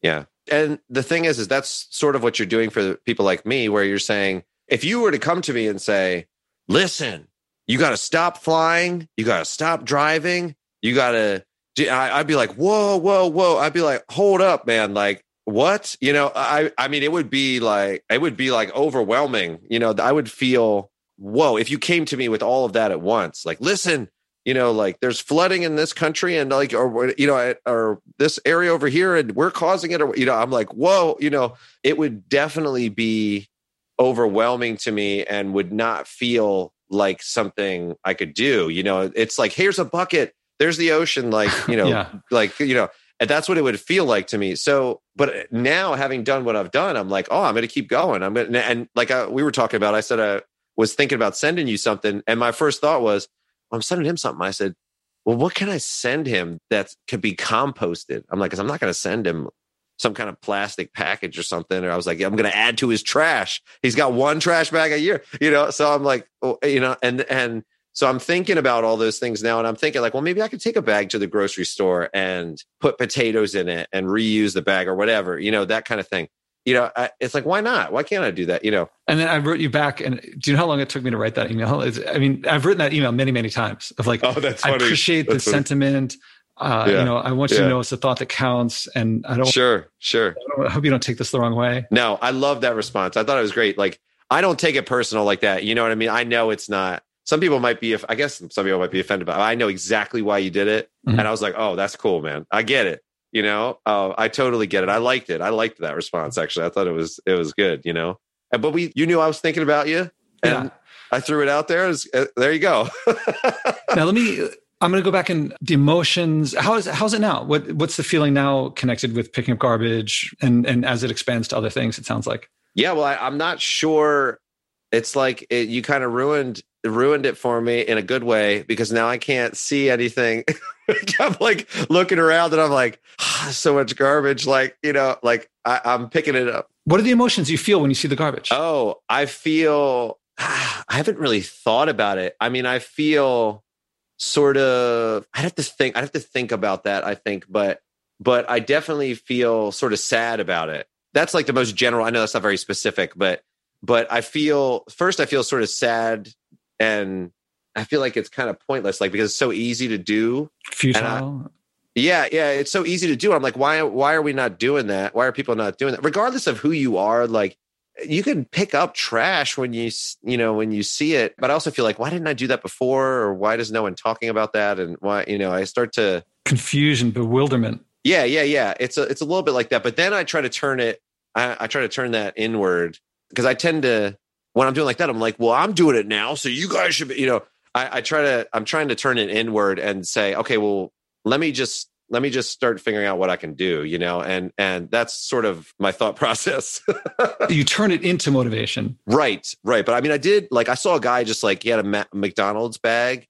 Yeah. And the thing is, is that's sort of what you're doing for people like me, where you're saying, if you were to come to me and say, listen, you got to stop flying, you got to stop driving, you got to, I'd be like, whoa, whoa, whoa. I'd be like, hold up, man. Like, what? You know, I, I mean, it would be like, it would be like overwhelming. You know, I would feel, whoa, if you came to me with all of that at once, like, listen, you know, like there's flooding in this country and like, or, you know, or this area over here and we're causing it, or, you know, I'm like, whoa, you know, it would definitely be overwhelming to me and would not feel like something I could do. You know, it's like, here's a bucket, there's the ocean, like, you know, yeah. like, you know, and that's what it would feel like to me. So, but now having done what I've done, I'm like, oh, I'm going to keep going. I'm going to, and like I, we were talking about, I said I was thinking about sending you something. And my first thought was, oh, I'm sending him something. I said, well, what can I send him that could be composted? I'm like, because I'm not going to send him some kind of plastic package or something. Or I was like, I'm going to add to his trash. He's got one trash bag a year, you know? So I'm like, oh, you know, and, and so I'm thinking about all those things now. And I'm thinking like, well, maybe I could take a bag to the grocery store and put potatoes in it and reuse the bag or whatever, you know, that kind of thing you know, I, it's like, why not? Why can't I do that? You know? And then I wrote you back and do you know how long it took me to write that email? It's, I mean, I've written that email many, many times of like, oh, that's funny. I appreciate that's the funny. sentiment. Uh, yeah. you know, I want you yeah. to know it's the thought that counts. And I don't, sure, sure. I, I hope you don't take this the wrong way. No, I love that response. I thought it was great. Like, I don't take it personal like that. You know what I mean? I know it's not, some people might be, If I guess some people might be offended, but I know exactly why you did it. Mm-hmm. And I was like, oh, that's cool, man. I get it you know uh, i totally get it i liked it i liked that response actually i thought it was it was good you know but we you knew i was thinking about you and yeah. i threw it out there as, uh, there you go now let me i'm going to go back in the emotions how is how's it now what what's the feeling now connected with picking up garbage and and as it expands to other things it sounds like yeah well I, i'm not sure it's like it, you kind of ruined ruined it for me in a good way because now I can't see anything. I'm like looking around and I'm like, oh, so much garbage. Like, you know, like I, I'm picking it up. What are the emotions you feel when you see the garbage? Oh, I feel, I haven't really thought about it. I mean, I feel sort of, I'd have to think, I'd have to think about that, I think, but, but I definitely feel sort of sad about it. That's like the most general. I know that's not very specific, but, but I feel, first, I feel sort of sad and I feel like it's kind of pointless, like because it's so easy to do. Futile. I, yeah, yeah, it's so easy to do. I'm like, why? Why are we not doing that? Why are people not doing that? Regardless of who you are, like you can pick up trash when you you know when you see it. But I also feel like, why didn't I do that before? Or why does no one talking about that? And why you know I start to confusion, bewilderment. Yeah, yeah, yeah. It's a it's a little bit like that. But then I try to turn it. I, I try to turn that inward because I tend to when I'm doing like that, I'm like, well, I'm doing it now, so you guys should be, you know. I, I try to, I'm trying to turn it inward and say, okay, well, let me just let me just start figuring out what I can do, you know, and and that's sort of my thought process. you turn it into motivation, right? Right. But I mean, I did like I saw a guy just like he had a McDonald's bag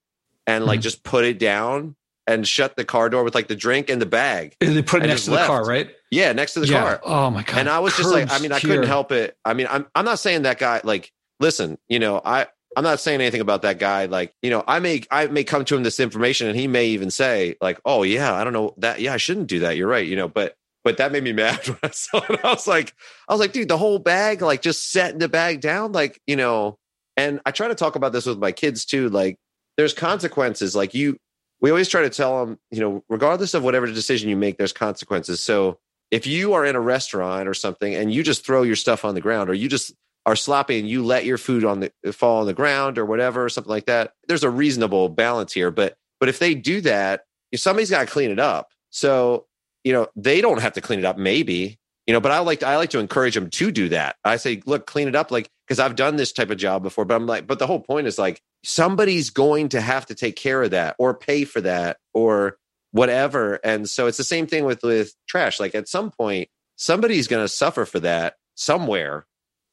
and like mm-hmm. just put it down, and shut the car door with like the drink and the bag. And they put it next to left. the car, right? Yeah, next to the yeah. car. Oh my god! And I was Curbs just like, I mean, I couldn't help it. I mean, I'm I'm not saying that guy like. Listen, you know, I I'm not saying anything about that guy. Like, you know, I may I may come to him this information, and he may even say like, "Oh yeah, I don't know that. Yeah, I shouldn't do that. You're right." You know, but but that made me mad when I saw it. I was like, I was like, dude, the whole bag, like just setting the bag down, like you know. And I try to talk about this with my kids too. Like, there's consequences. Like you, we always try to tell them, you know, regardless of whatever decision you make, there's consequences. So if you are in a restaurant or something and you just throw your stuff on the ground or you just are sloppy and you let your food on the fall on the ground or whatever or something like that. There's a reasonable balance here but but if they do that somebody's got to clean it up. So you know they don't have to clean it up maybe you know but i like to, i like to encourage them to do that. I say look clean it up like because i've done this type of job before but i'm like but the whole point is like somebody's going to have to take care of that or pay for that or whatever and so it's the same thing with with trash. Like at some point somebody's going to suffer for that somewhere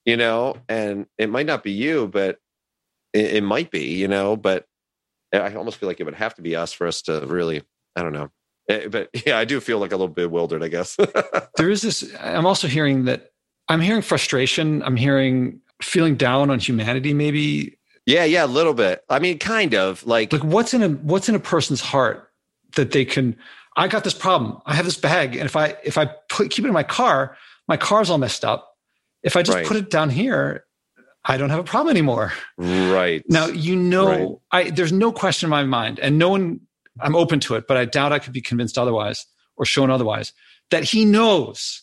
you know and it might not be you but it, it might be you know but i almost feel like it would have to be us for us to really i don't know eh, but yeah i do feel like a little bewildered i guess there is this i'm also hearing that i'm hearing frustration i'm hearing feeling down on humanity maybe yeah, yeah, a little bit. I mean, kind of like like what's in a what's in a person's heart that they can. I got this problem. I have this bag, and if I if I put keep it in my car, my car's all messed up. If I just right. put it down here, I don't have a problem anymore. Right now, you know, right. I there's no question in my mind, and no one. I'm open to it, but I doubt I could be convinced otherwise or shown otherwise that he knows.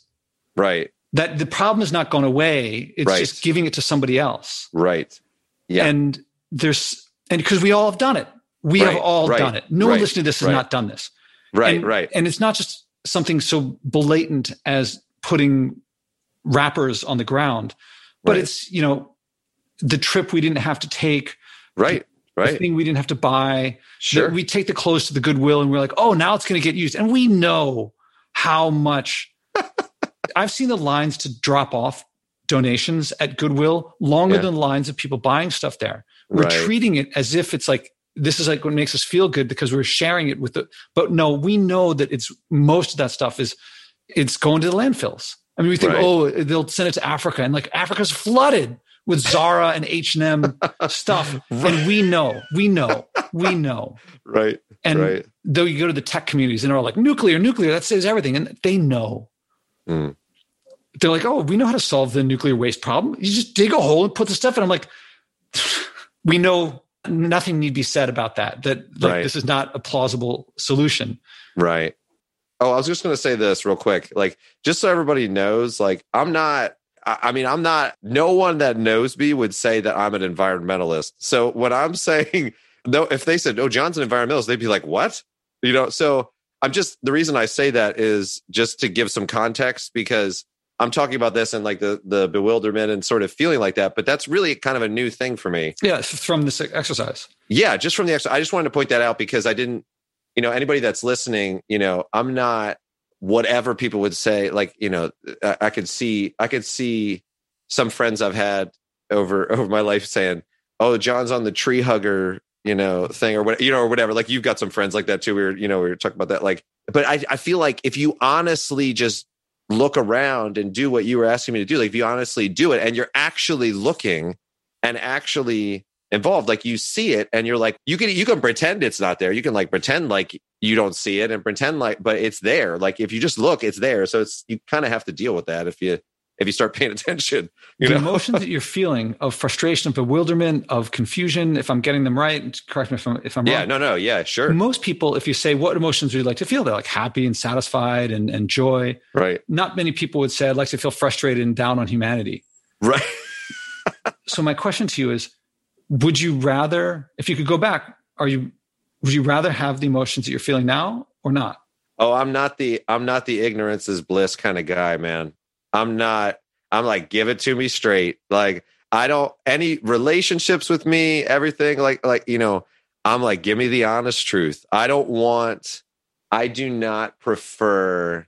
Right. That the problem is not going away. It's right. just giving it to somebody else. Right. Yeah. And there's, and because we all have done it. We have all done it. No one listening to this has not done this. Right, and, right. And it's not just something so blatant as putting wrappers on the ground, but it's, you know, the trip we didn't have to take. Right. Right. The thing we didn't have to buy. Sure. We take the clothes to the Goodwill and we're like, oh, now it's going to get used. And we know how much I've seen the lines to drop off donations at Goodwill longer yeah. than lines of people buying stuff there. We're right. treating it as if it's like this is like what makes us feel good because we're sharing it with the but no, we know that it's most of that stuff is it's going to the landfills. I mean, we think, right. oh, they'll send it to Africa, and like Africa's flooded with Zara and H and M stuff, right. and we know, we know, we know, right? And right. though you go to the tech communities, and they're all like nuclear, nuclear, that saves everything, and they know. Mm they're like, oh, we know how to solve the nuclear waste problem. You just dig a hole and put the stuff in. I'm like, we know nothing need be said about that. That like, right. this is not a plausible solution. Right. Oh, I was just going to say this real quick. Like, just so everybody knows, like, I'm not, I mean, I'm not, no one that knows me would say that I'm an environmentalist. So when I'm saying, no, if they said, oh, John's an environmentalist, they'd be like, what? You know, so I'm just, the reason I say that is just to give some context because I'm talking about this and like the the bewilderment and sort of feeling like that, but that's really kind of a new thing for me. Yeah, from this exercise. Yeah, just from the exercise. I just wanted to point that out because I didn't, you know, anybody that's listening, you know, I'm not whatever people would say. Like, you know, I, I could see, I could see some friends I've had over over my life saying, "Oh, John's on the tree hugger." You know, thing or what, you know, or whatever. Like you've got some friends like that too. We were, you know, we were talking about that. Like, but I, I feel like if you honestly just look around and do what you were asking me to do, like if you honestly do it and you're actually looking and actually involved, like you see it and you're like, you can you can pretend it's not there. You can like pretend like you don't see it and pretend like, but it's there. Like if you just look, it's there. So it's you kind of have to deal with that if you if you start paying attention. You the know? emotions that you're feeling of frustration, of bewilderment, of confusion, if I'm getting them right, correct me if I'm, if I'm yeah, wrong. no, no, yeah, sure. Most people, if you say, what emotions would you like to feel? They're like happy and satisfied and, and joy. Right. Not many people would say, I'd like to feel frustrated and down on humanity. Right. so my question to you is, would you rather, if you could go back, are you, would you rather have the emotions that you're feeling now or not? Oh, I'm not the, I'm not the ignorance is bliss kind of guy, man. I'm not, I'm like, give it to me straight. Like, I don't, any relationships with me, everything, like, like, you know, I'm like, give me the honest truth. I don't want, I do not prefer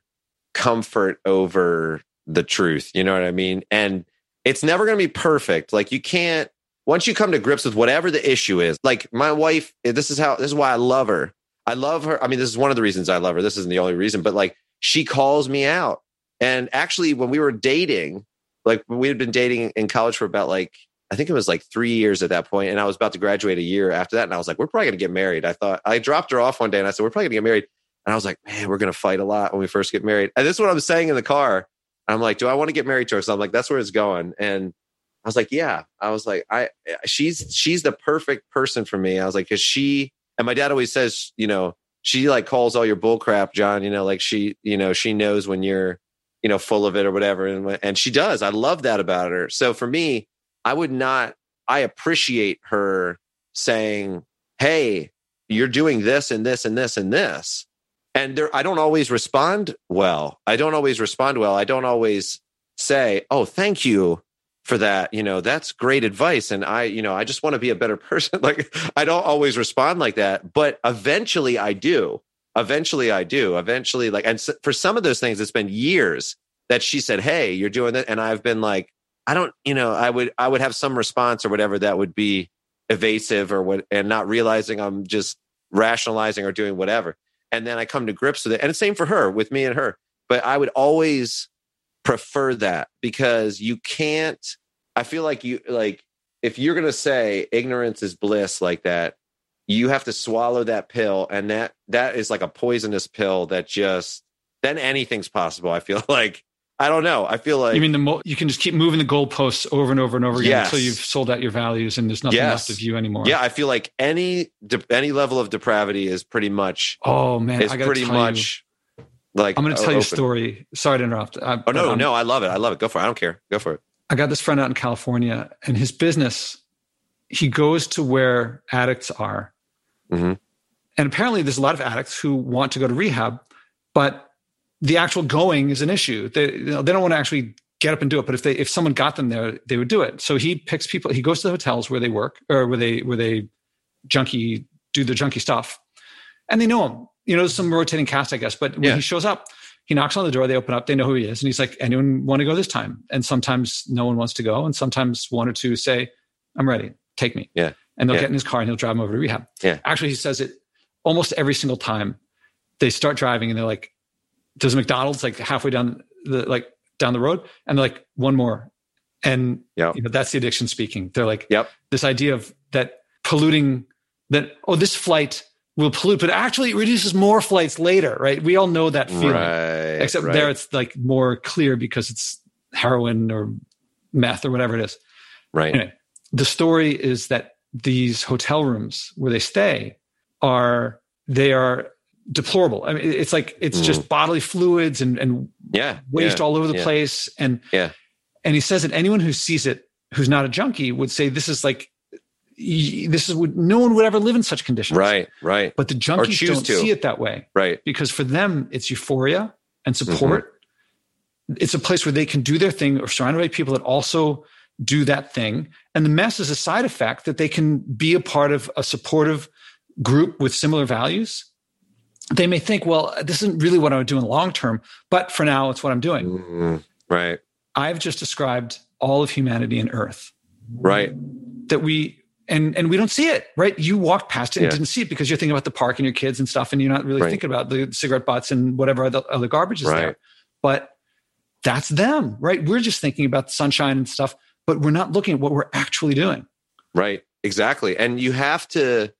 comfort over the truth. You know what I mean? And it's never going to be perfect. Like, you can't, once you come to grips with whatever the issue is, like my wife, eh, this is how, this is why I love her. I love her. I mean, this is one of the reasons I love her. This isn't the only reason, but like she calls me out. And actually, when we were dating, like we had been dating in college for about like I think it was like three years at that point, and I was about to graduate a year after that. And I was like, we're probably gonna get married. I thought I dropped her off one day, and I said, we're probably gonna get married. And I was like, man, we're gonna fight a lot when we first get married. And this is what I'm saying in the car. I'm like, do I want to get married to her? So I'm like, that's where it's going. And I was like, yeah. I was like, I eh, she's she's the perfect person for me. I was like, because she and my dad always says, you know, she like calls all your bull crap, John. You know, like she, you know, she knows when you're, you know, full of it or whatever, and and she does. I love that about her. So for me, I would not. I appreciate her saying, "Hey, you're doing this and this and this and this," and there. I don't always respond well. I don't always respond well. I don't always say, "Oh, thank you." For that you know that's great advice and i you know i just want to be a better person like i don't always respond like that but eventually i do eventually i do eventually like and for some of those things it's been years that she said hey you're doing that and i've been like i don't you know i would i would have some response or whatever that would be evasive or what and not realizing i'm just rationalizing or doing whatever and then i come to grips with it and the same for her with me and her but i would always prefer that because you can't i feel like you like if you're going to say ignorance is bliss like that you have to swallow that pill and that that is like a poisonous pill that just then anything's possible i feel like i don't know i feel like you mean the mo- you can just keep moving the goalposts over and over and over again yes. until you've sold out your values and there's nothing yes. left of you anymore yeah i feel like any de- any level of depravity is pretty much oh man is pretty much like I'm going to tell you a story. Sorry to interrupt. I, oh no, no, I love it. I love it. Go for it. I don't care. Go for it. I got this friend out in California, and his business, he goes to where addicts are, mm-hmm. and apparently there's a lot of addicts who want to go to rehab, but the actual going is an issue. They you know, they don't want to actually get up and do it, but if they if someone got them there, they would do it. So he picks people. He goes to the hotels where they work or where they where they junkie do the junkie stuff, and they know him you know, some rotating cast, I guess. But when yeah. he shows up, he knocks on the door, they open up, they know who he is. And he's like, anyone want to go this time? And sometimes no one wants to go. And sometimes one or two say, I'm ready, take me. Yeah. And they'll yeah. get in his car and he'll drive him over to rehab. Yeah. Actually, he says it almost every single time they start driving and they're like, there's a McDonald's like halfway down the, like down the road. And they're like, one more. And yep. you know, that's the addiction speaking. They're like, yep. this idea of that polluting that, oh, this flight will pollute, but actually it reduces more flights later, right? We all know that feeling. Right, Except right. there it's like more clear because it's heroin or meth or whatever it is. Right. Anyway, the story is that these hotel rooms where they stay are they are deplorable. I mean, it's like it's mm. just bodily fluids and, and yeah, waste yeah, all over the yeah. place. And yeah, and he says that anyone who sees it who's not a junkie would say this is like this is what no one would ever live in such conditions. Right, right. But the junkies don't to. see it that way. Right. Because for them, it's euphoria and support. Mm-hmm. It's a place where they can do their thing or surrounded by people that also do that thing. And the mess is a side effect that they can be a part of a supportive group with similar values. They may think, well, this isn't really what I would do in the long term, but for now, it's what I'm doing. Mm-hmm. Right. I've just described all of humanity and Earth. Right. That we and and we don't see it, right? You walked past it and yeah. didn't see it because you're thinking about the park and your kids and stuff, and you're not really right. thinking about the cigarette butts and whatever other, other garbage is right. there. But that's them, right? We're just thinking about the sunshine and stuff, but we're not looking at what we're actually doing. Right. Exactly. And you have to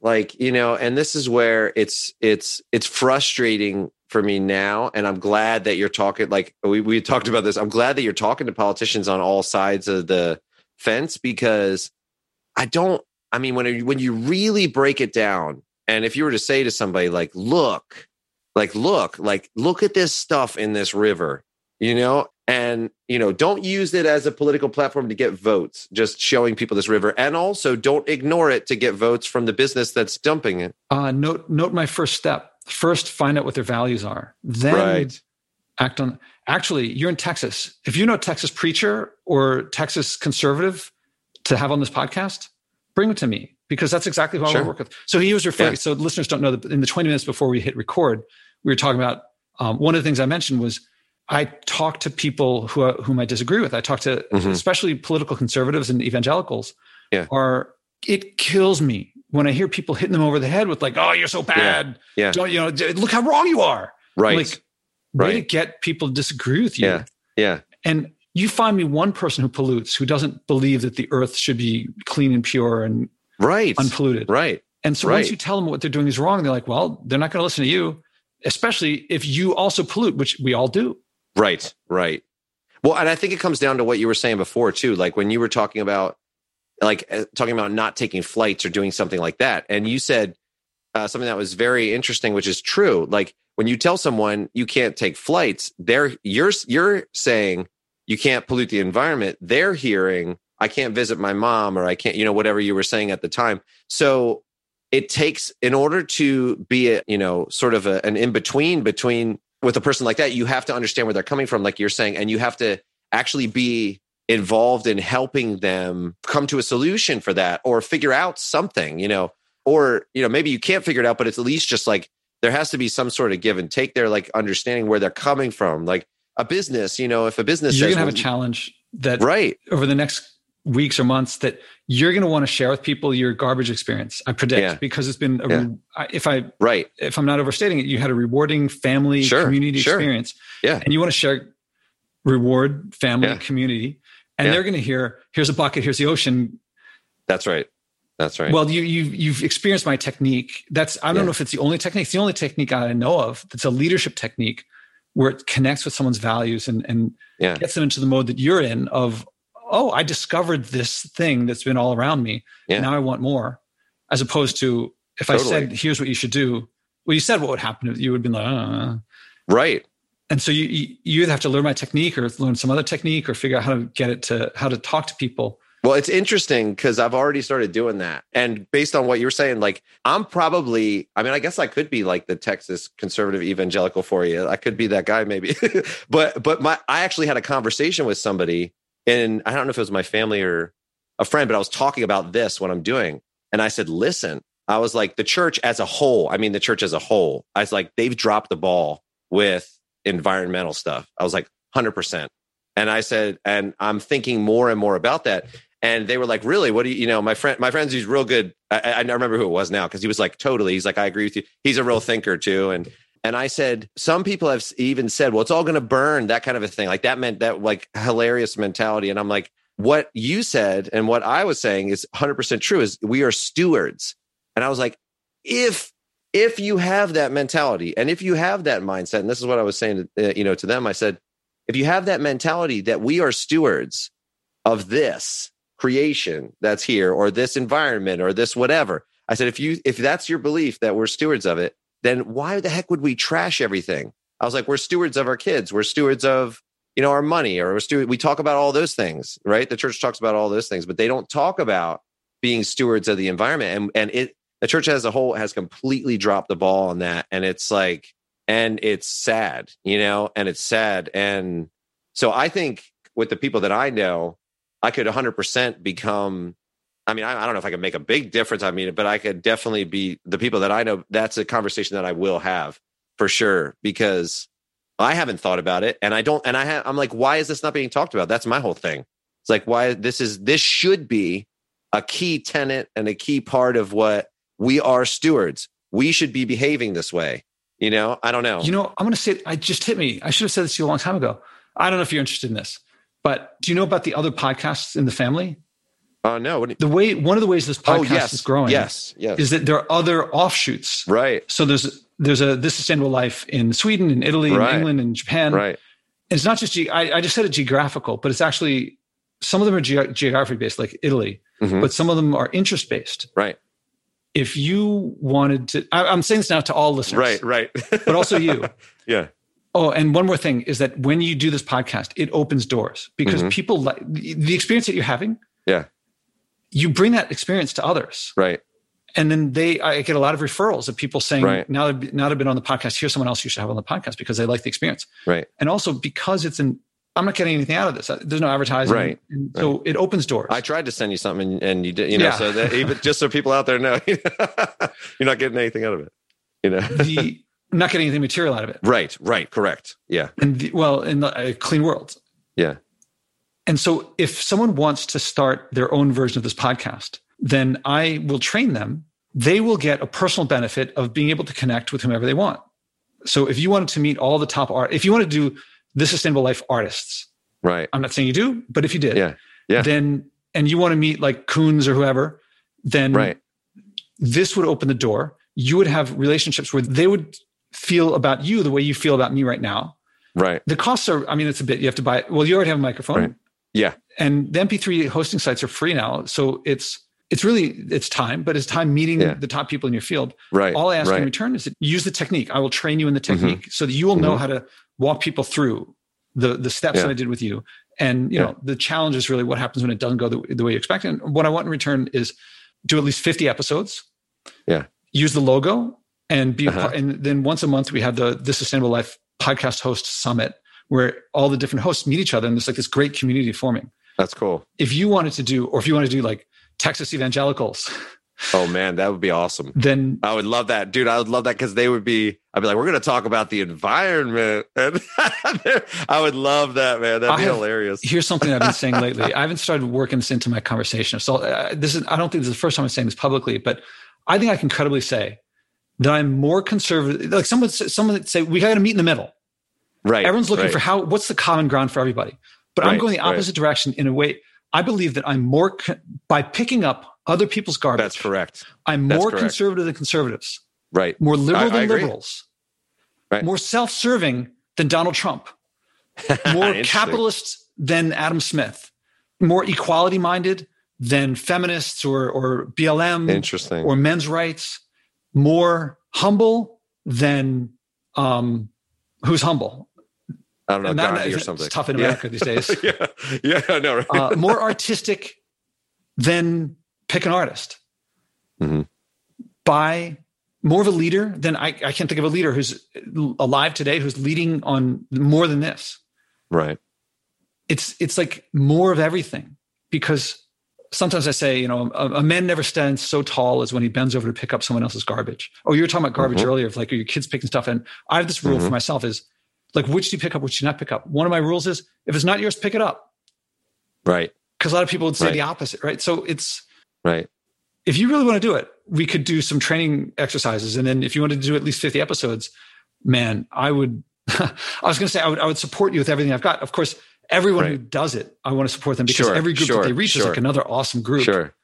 like, you know, and this is where it's it's it's frustrating for me now. And I'm glad that you're talking like we, we talked about this. I'm glad that you're talking to politicians on all sides of the fence because I don't. I mean, when when you really break it down, and if you were to say to somebody like, "Look, like look, like look at this stuff in this river," you know, and you know, don't use it as a political platform to get votes. Just showing people this river, and also don't ignore it to get votes from the business that's dumping it. Uh, note note my first step. First, find out what their values are. Then right. act on. Actually, you're in Texas. If you know Texas preacher or Texas conservative to have on this podcast, bring it to me because that's exactly who sure. I want to work with. So he was referring. Yeah. So listeners don't know that in the 20 minutes before we hit record, we were talking about um, one of the things I mentioned was I talk to people who whom I disagree with. I talk to mm-hmm. especially political conservatives and evangelicals. Yeah. Are it kills me when I hear people hitting them over the head with like, "Oh, you're so bad," yeah, yeah. don't you know? Look how wrong you are. Right. Like, way right. to get people to disagree with you. Yeah. Yeah. And you find me one person who pollutes, who doesn't believe that the earth should be clean and pure and right unpolluted. Right. And so right. once you tell them what they're doing is wrong, they're like, well, they're not going to listen to you, especially if you also pollute, which we all do. Right. Right. Well, and I think it comes down to what you were saying before too. Like when you were talking about, like uh, talking about not taking flights or doing something like that, and you said uh, something that was very interesting, which is true. Like when you tell someone you can't take flights, they're you're you're saying you can't pollute the environment. They're hearing I can't visit my mom or I can't, you know, whatever you were saying at the time. So it takes in order to be a, you know, sort of a, an in between between with a person like that, you have to understand where they're coming from, like you're saying, and you have to actually be involved in helping them come to a solution for that or figure out something, you know, or, you know, maybe you can't figure it out, but it's at least just like there has to be some sort of give and take there, like understanding where they're coming from. Like a business, you know, if a business you're says, gonna have a challenge that right over the next weeks or months that you're going to want to share with people your garbage experience. I predict yeah. because it's been a, yeah. if I right if I'm not overstating it, you had a rewarding family sure. community sure. experience. Yeah, and you want to share reward family yeah. community, and they're going to hear here's a bucket, here's the ocean. That's right. That's right. Well, you you you've experienced my technique. That's I don't know if it's the only technique. It's the only technique I know of. That's a leadership technique where it connects with someone's values and and gets them into the mode that you're in of oh, I discovered this thing that's been all around me. Yeah. Now I want more. As opposed to if totally. I said, here's what you should do. Well, you said what would happen. If you would be like, uh. right. And so you, you either have to learn my technique or learn some other technique or figure out how to get it to how to talk to people. Well, it's interesting because I've already started doing that. And based on what you're saying, like I'm probably, I mean, I guess I could be like the Texas conservative evangelical for you. I could be that guy maybe. but but my I actually had a conversation with somebody and I don't know if it was my family or a friend, but I was talking about this, what I'm doing. And I said, listen, I was like, the church as a whole, I mean, the church as a whole, I was like, they've dropped the ball with environmental stuff. I was like, 100%. And I said, and I'm thinking more and more about that. And they were like, really? What do you, you know, my friend, my friend's he's real good. I, I remember who it was now because he was like, totally. He's like, I agree with you. He's a real thinker too. And and I said, some people have even said, well, it's all going to burn, that kind of a thing. Like that meant that like hilarious mentality. And I'm like, what you said and what I was saying is 100% true is we are stewards. And I was like, if if you have that mentality and if you have that mindset, and this is what I was saying, uh, you know, to them, I said, if you have that mentality that we are stewards of this creation that's here or this environment or this whatever, I said, if you if that's your belief that we're stewards of it, then why the heck would we trash everything? I was like, we're stewards of our kids. We're stewards of, you know, our money or we're steward. We talk about all those things, right? The church talks about all those things, but they don't talk about being stewards of the environment. And, and it, the church as a whole has completely dropped the ball on that. And it's like, and it's sad, you know, and it's sad. And so I think with the people that I know, I could 100% become I mean, I, I, don't know if I can make a big difference. I mean, but I could definitely be the people that I know. That's a conversation that I will have for sure because I haven't thought about it, and I don't. And I have. I'm like, why is this not being talked about? That's my whole thing. It's like why this is this should be a key tenet and a key part of what we are stewards. We should be behaving this way. You know, I don't know. You know, I'm going to say, I just hit me. I should have said this to you a long time ago. I don't know if you're interested in this, but do you know about the other podcasts in the family? Uh, no. You- the way one of the ways this oh, podcast oh, yes, is growing, yes, yes, is that there are other offshoots. Right. So there's there's a this sustainable life in Sweden, in Italy, right. in England, in Japan. Right. And it's not just ge- I, I, just said it geographical, but it's actually some of them are ge- geography based, like Italy, mm-hmm. but some of them are interest based. Right. If you wanted to, I, I'm saying this now to all listeners. Right. Right. but also you. yeah. Oh, and one more thing is that when you do this podcast, it opens doors because mm-hmm. people like the experience that you're having. Yeah you bring that experience to others. Right. And then they, I get a lot of referrals of people saying, right. now, now I've been on the podcast, here's someone else you should have on the podcast because they like the experience. Right. And also because it's an, I'm not getting anything out of this. There's no advertising. Right. so right. it opens doors. I tried to send you something and you did, you know, yeah. so that even just so people out there know, you're not getting anything out of it. You know, the, not getting anything material out of it. Right. Right. Correct. Yeah. And the, well, in the uh, clean world. Yeah. And so if someone wants to start their own version of this podcast, then I will train them they will get a personal benefit of being able to connect with whomever they want. So if you wanted to meet all the top art, if you want to do the sustainable life artists, right? I'm not saying you do, but if you did, yeah, yeah, then and you want to meet like Koons or whoever, then right. this would open the door. You would have relationships where they would feel about you the way you feel about me right now. Right. The costs are, I mean, it's a bit, you have to buy, well, you already have a microphone. Right. Yeah. And the MP3 hosting sites are free now. So it's, it's really, it's time, but it's time meeting yeah. the top people in your field. Right. All I ask right. in return is that use the technique. I will train you in the mm-hmm. technique mm-hmm. so that you will know mm-hmm. how to walk people through the, the steps yeah. that I did with you. And, you yeah. know, the challenge is really what happens when it doesn't go the, the way you expect. And what I want in return is do at least 50 episodes. Yeah. Use the logo and be, uh-huh. and then once a month we have the, the sustainable life podcast host summit where all the different hosts meet each other and there's like this great community forming. That's cool. If you wanted to do, or if you want to do like Texas evangelicals. Oh man, that would be awesome. Then I would love that, dude. I would love that because they would be. I'd be like, we're going to talk about the environment, and I would love that, man. That'd be have, hilarious. Here's something I've been saying lately. I haven't started working this into my conversation, so uh, this is. I don't think this is the first time I'm saying this publicly, but I think I can credibly say that I'm more conservative. Like someone, someone say we got to meet in the middle. Right. Everyone's looking right. for how. What's the common ground for everybody? But right, I'm going the opposite right. direction in a way. I believe that I'm more by picking up other people's garbage. That's correct. I'm That's more correct. conservative than conservatives. Right. More liberal I, than I liberals. Right. More self-serving than Donald Trump. More capitalist than Adam Smith. More equality-minded than feminists or or BLM. Interesting. Or men's rights. More humble than um, who's humble. I don't know, that, Gandhi or something. It's tough in America yeah. these days. yeah, yeah, I know. Right? uh, more artistic than pick an artist. Mm-hmm. By more of a leader than I, I can't think of a leader who's alive today who's leading on more than this. Right. It's it's like more of everything because sometimes I say, you know, a, a, man never stands so tall as when he bends over to pick up someone else's garbage. Oh, you were talking about garbage mm-hmm. earlier, of like are your kids picking stuff. And I have this rule Mm-hmm. for myself is like, which do you pick up, which do you not pick up? One of my rules is if it's not yours, pick it up. Right. Because a lot of people would say Right. the opposite, right? So it's Right. if you really want to do it, we could do some training exercises. And then if you wanted to do at least 50 episodes, man, I would, I was going to say, I would, I would support you with everything I've got. Of course, everyone who does it, I want to support them because Sure, every group sure, that they reach is like another awesome group. Sure.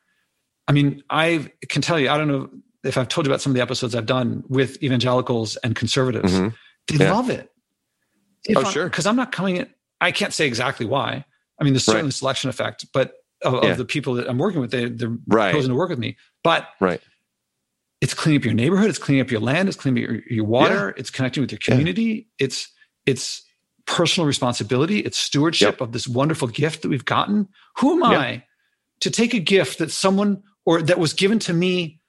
I mean, I can tell you, I don't know if I've told you about some of the episodes I've done with evangelicals and conservatives. Mhm. They Yeah. love it. Oh, sure. Because I'm not coming in, I can't say exactly why. I mean, there's certainly Right. selection effect, but of, of the people that I'm working with, they, they're Right. proposing to work with me. But Right. it's cleaning up your neighborhood, it's cleaning up your land, it's cleaning up your, your water, it's connecting with your Yeah. community, it's it's personal responsibility, it's stewardship Yep. of this wonderful gift that we've gotten. Who am Yep. I to take a gift that someone or that was given to me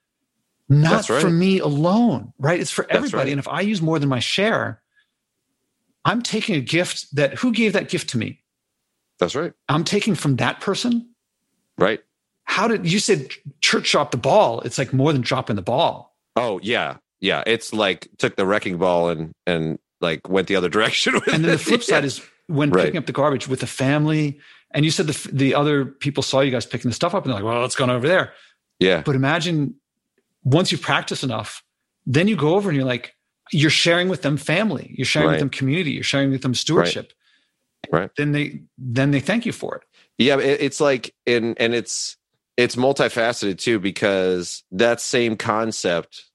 not right. for me alone, right? It's for everybody. right. And if I use more than my share, I'm taking a gift that who gave that gift to me? That's right. I'm taking from that person. Right. How did you said church drop the ball? It's like more than dropping the ball. Oh yeah. Yeah. It's like took the wrecking ball and and like went the other direction. With And then the flip side Yeah. is when Right. picking up the garbage with the family. And you said the the other people saw you guys picking the stuff up and they're like, "Well, it's gone over there." Yeah. But imagine once you practice enough, then you go over and you're like, you're sharing with them family, you're sharing with them community, you're sharing with them stewardship. Right. Then they then they thank you for it. Yeah, it, it's like in and it's it's multifaceted too because that same concept.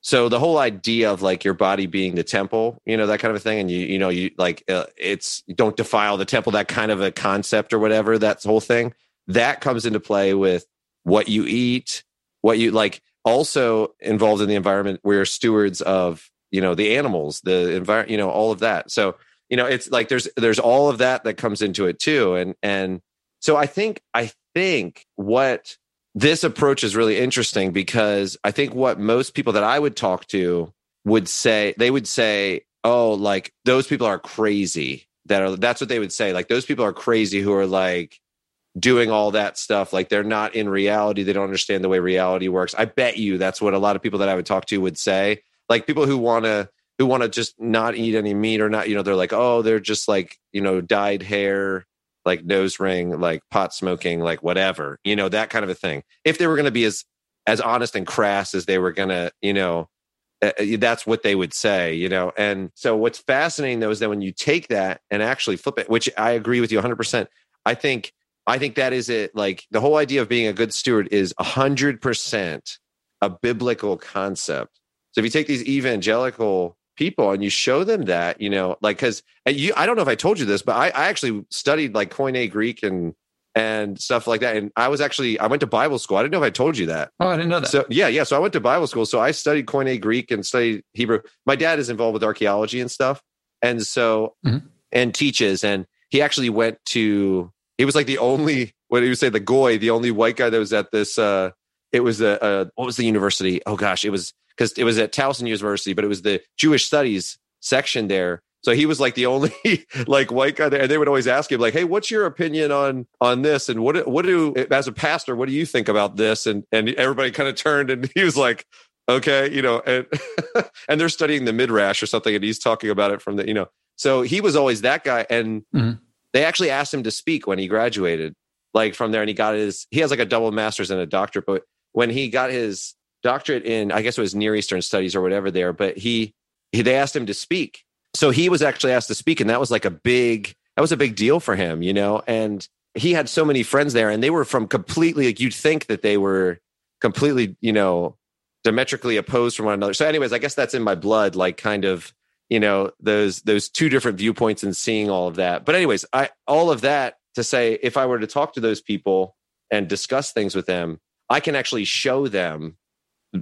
So the whole idea of like your body being the temple, you know, that kind of a thing, and you you know you like uh, it's don't defile the temple, that kind of a concept or whatever. That whole thing that comes into play with what you eat, what you like. Also involved in the environment, we're stewards of you know the animals, the environment, you know, all of that. So you know it's like there's there's all of that that comes into it too and and so i think i think what this approach is really interesting because i think what most people that i would talk to would say they would say oh like those people are crazy that are that's what they would say like those people are crazy who are like doing all that stuff like they're not in reality they don't understand the way reality works. I bet you that's what a lot of people that i would talk to would say like people who want to who want to just not eat any meat or not, you know, they're like, oh, they're just like, you know, dyed hair, like nose ring, like pot smoking, like whatever, you know, that kind of a thing. If they were going to be as as honest and crass as they were gonna, you know, uh, uh, that's what they would say, you know. And so what's fascinating though is that when you take that and actually flip it, which I agree with you 100%, I think I think that is it. Like the whole idea of being a good steward is 100% a biblical concept. So if you take these evangelical people and you show them that, you know, like because you, I don't know if I told you this, but I, I actually studied like Koine Greek and and stuff like that. And I was actually I went to Bible school. I didn't know if I told you that. Oh, I didn't know that. So yeah, yeah. So I went to Bible school. So I studied Koine Greek and studied Hebrew. My dad is involved with archaeology and stuff, and so mm-hmm. and teaches. And he actually went to. He was like the only what do you say the goy, the only white guy that was at this. uh It was a, a what was the university? Oh gosh, it was because it was at Towson University, but it was the Jewish Studies section there. So he was like the only like white guy there, and they would always ask him like, "Hey, what's your opinion on on this?" And what what do as a pastor, what do you think about this? And and everybody kind of turned, and he was like, "Okay, you know," and and they're studying the midrash or something, and he's talking about it from the you know. So he was always that guy, and mm-hmm. they actually asked him to speak when he graduated, like from there, and he got his he has like a double master's and a doctorate, but when he got his doctorate in I guess it was Near Eastern Studies or whatever there, but he, he they asked him to speak. So he was actually asked to speak, and that was like a big that was a big deal for him, you know. And he had so many friends there, and they were from completely like you'd think that they were completely, you know, diametrically opposed from one another. So, anyways, I guess that's in my blood, like kind of, you know, those those two different viewpoints and seeing all of that. But anyways, I all of that to say if I were to talk to those people and discuss things with them, I can actually show them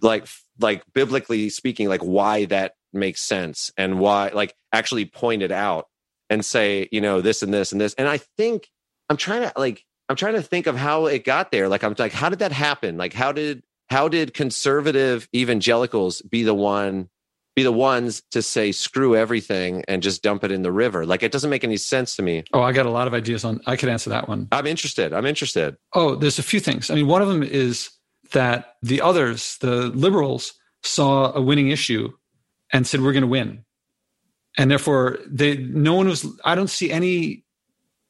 like like biblically speaking like why that makes sense and why like actually point it out and say you know this and this and this. And i think i'm trying to like i'm trying to think of how it got there. Like i'm like how did that happen? Like how did how did conservative evangelicals be the one be the ones to say screw everything and just dump it in the river. Like it doesn't make any sense to me. Oh i got a lot of ideas on i could answer that one. I'm interested. I'm interested. Oh there's a few things. I mean one of them is that the others, the liberals, saw a winning issue and said, we're going to win. And therefore, they, no one was, I don't see any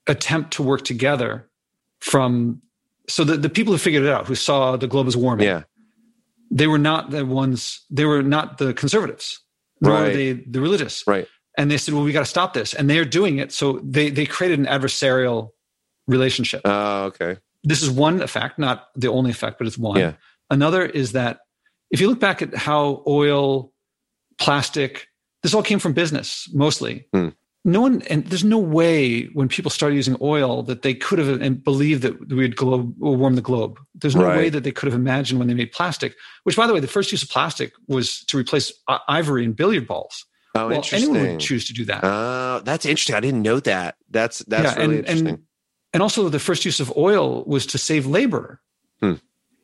attempt to work together from, so the, the people who figured it out, who saw the globe as warming, yeah. They were not the ones, they were not the conservatives, nor right. they the religious. Right. And they said, well, we got to stop this. And they're doing it. So they, they created an adversarial relationship. Oh, uh, okay this is one effect, not the only effect, but it's one. Yeah. Another is that if you look back at how oil, plastic, this all came from business mostly. Hmm. No one, and there's no way when people started using oil that they could have and believed that we'd globe, warm the globe. There's no right. way that they could have imagined when they made plastic. Which, by the way, the first use of plastic was to replace ivory in billiard balls. Oh, well, anyone would choose to do that. Oh, that's interesting. I didn't know that. That's that's yeah, really and, interesting. And and also, the first use of oil was to save labor. Hmm.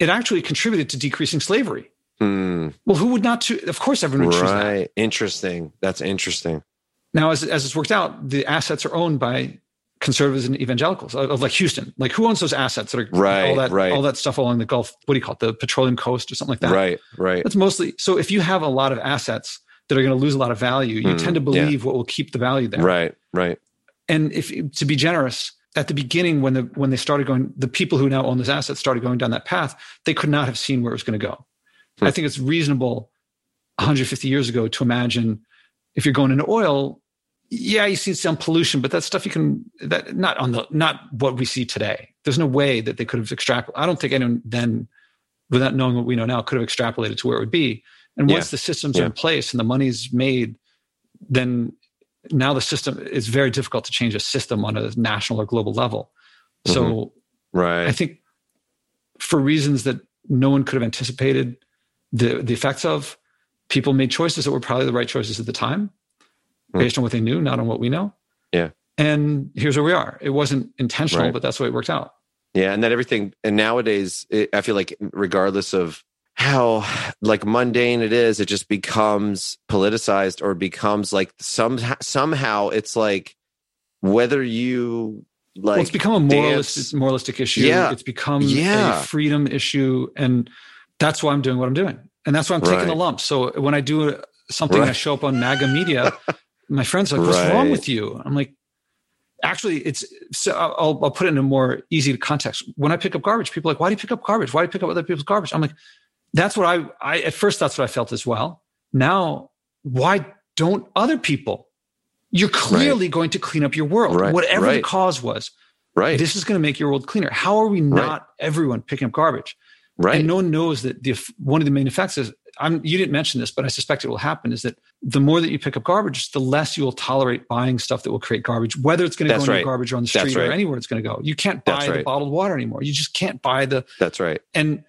It actually contributed to decreasing slavery. Hmm. Well, who would not? Choose? Of course, everyone would right. choose that. Right. Interesting. That's interesting. Now, as as it's worked out, the assets are owned by conservatives and evangelicals of, like Houston. Like, who owns those assets that are right, all that right. all that stuff along the Gulf? What do you call it? The petroleum coast or something like that. Right. Right. That's mostly. So, if you have a lot of assets that are going to lose a lot of value, you mm, tend to believe yeah. what will keep the value there. Right. Right. And if to be generous, at the beginning when the when they started going the people who now own this asset started going down that path they could not have seen where it was going to go hmm. i think it's reasonable 150 years ago to imagine if you're going into oil yeah you see some pollution but that stuff you can that not on the not what we see today there's no way that they could have extrapolated i don't think anyone then without knowing what we know now could have extrapolated to where it would be and once yeah. the systems yeah. are in place and the money's made then now the system is very difficult to change a system on a national or global level. Mm-hmm. So, right. I think for reasons that no one could have anticipated the the effects of, people made choices that were probably the right choices at the time. Hmm. based on what they knew, not on what we know. Yeah. And here's where we are. It wasn't intentional, right. but that's the way it worked out. Yeah, and then everything. And nowadays, it, I feel like regardless of how like mundane it is it just becomes politicized or becomes like some somehow it's like whether you like well, it's become a moralist moralistic issue yeah it's become yeah. a freedom issue and that's why i'm doing what i'm doing and that's why i'm taking right. the lump so when i do something right. i show up on maga media my friends are like what's right. wrong with you i'm like actually it's so I'll, I'll put it in a more easy context when i pick up garbage people are like why do you pick up garbage why do you pick up other people's garbage i'm like That's what I, I, at first, that's what I felt as well. Now, why don't other people? You're clearly right. going to clean up your world, right. whatever the cause was. Right. This is going to make your world cleaner. How are we not everyone picking up garbage? Right. And no one knows that the one of the main effects is I'm, you didn't mention this, but I suspect it will happen. Is that the more that you pick up garbage, the less you will tolerate buying stuff that will create garbage, whether it's going to go in right. your garbage or on the street right. or anywhere it's going to go. You can't buy right. the bottled water anymore. You just can't buy the. That's right. And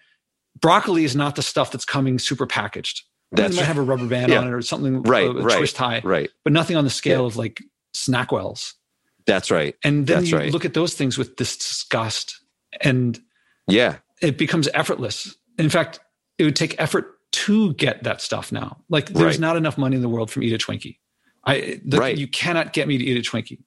broccoli is not the stuff that's coming super packaged. That's it might have a rubber band yeah. on it or something, uh, right, a, a right, twist tie, right, but nothing on the scale yeah. of like Snackwells. That's right. And then That's you right. look at those things with disgust, and yeah, it becomes effortless. In fact, it would take effort to get that stuff now. Like there's Right. not enough money in the world from eat a Twinkie. I the, Right. you cannot get me to eat a Twinkie.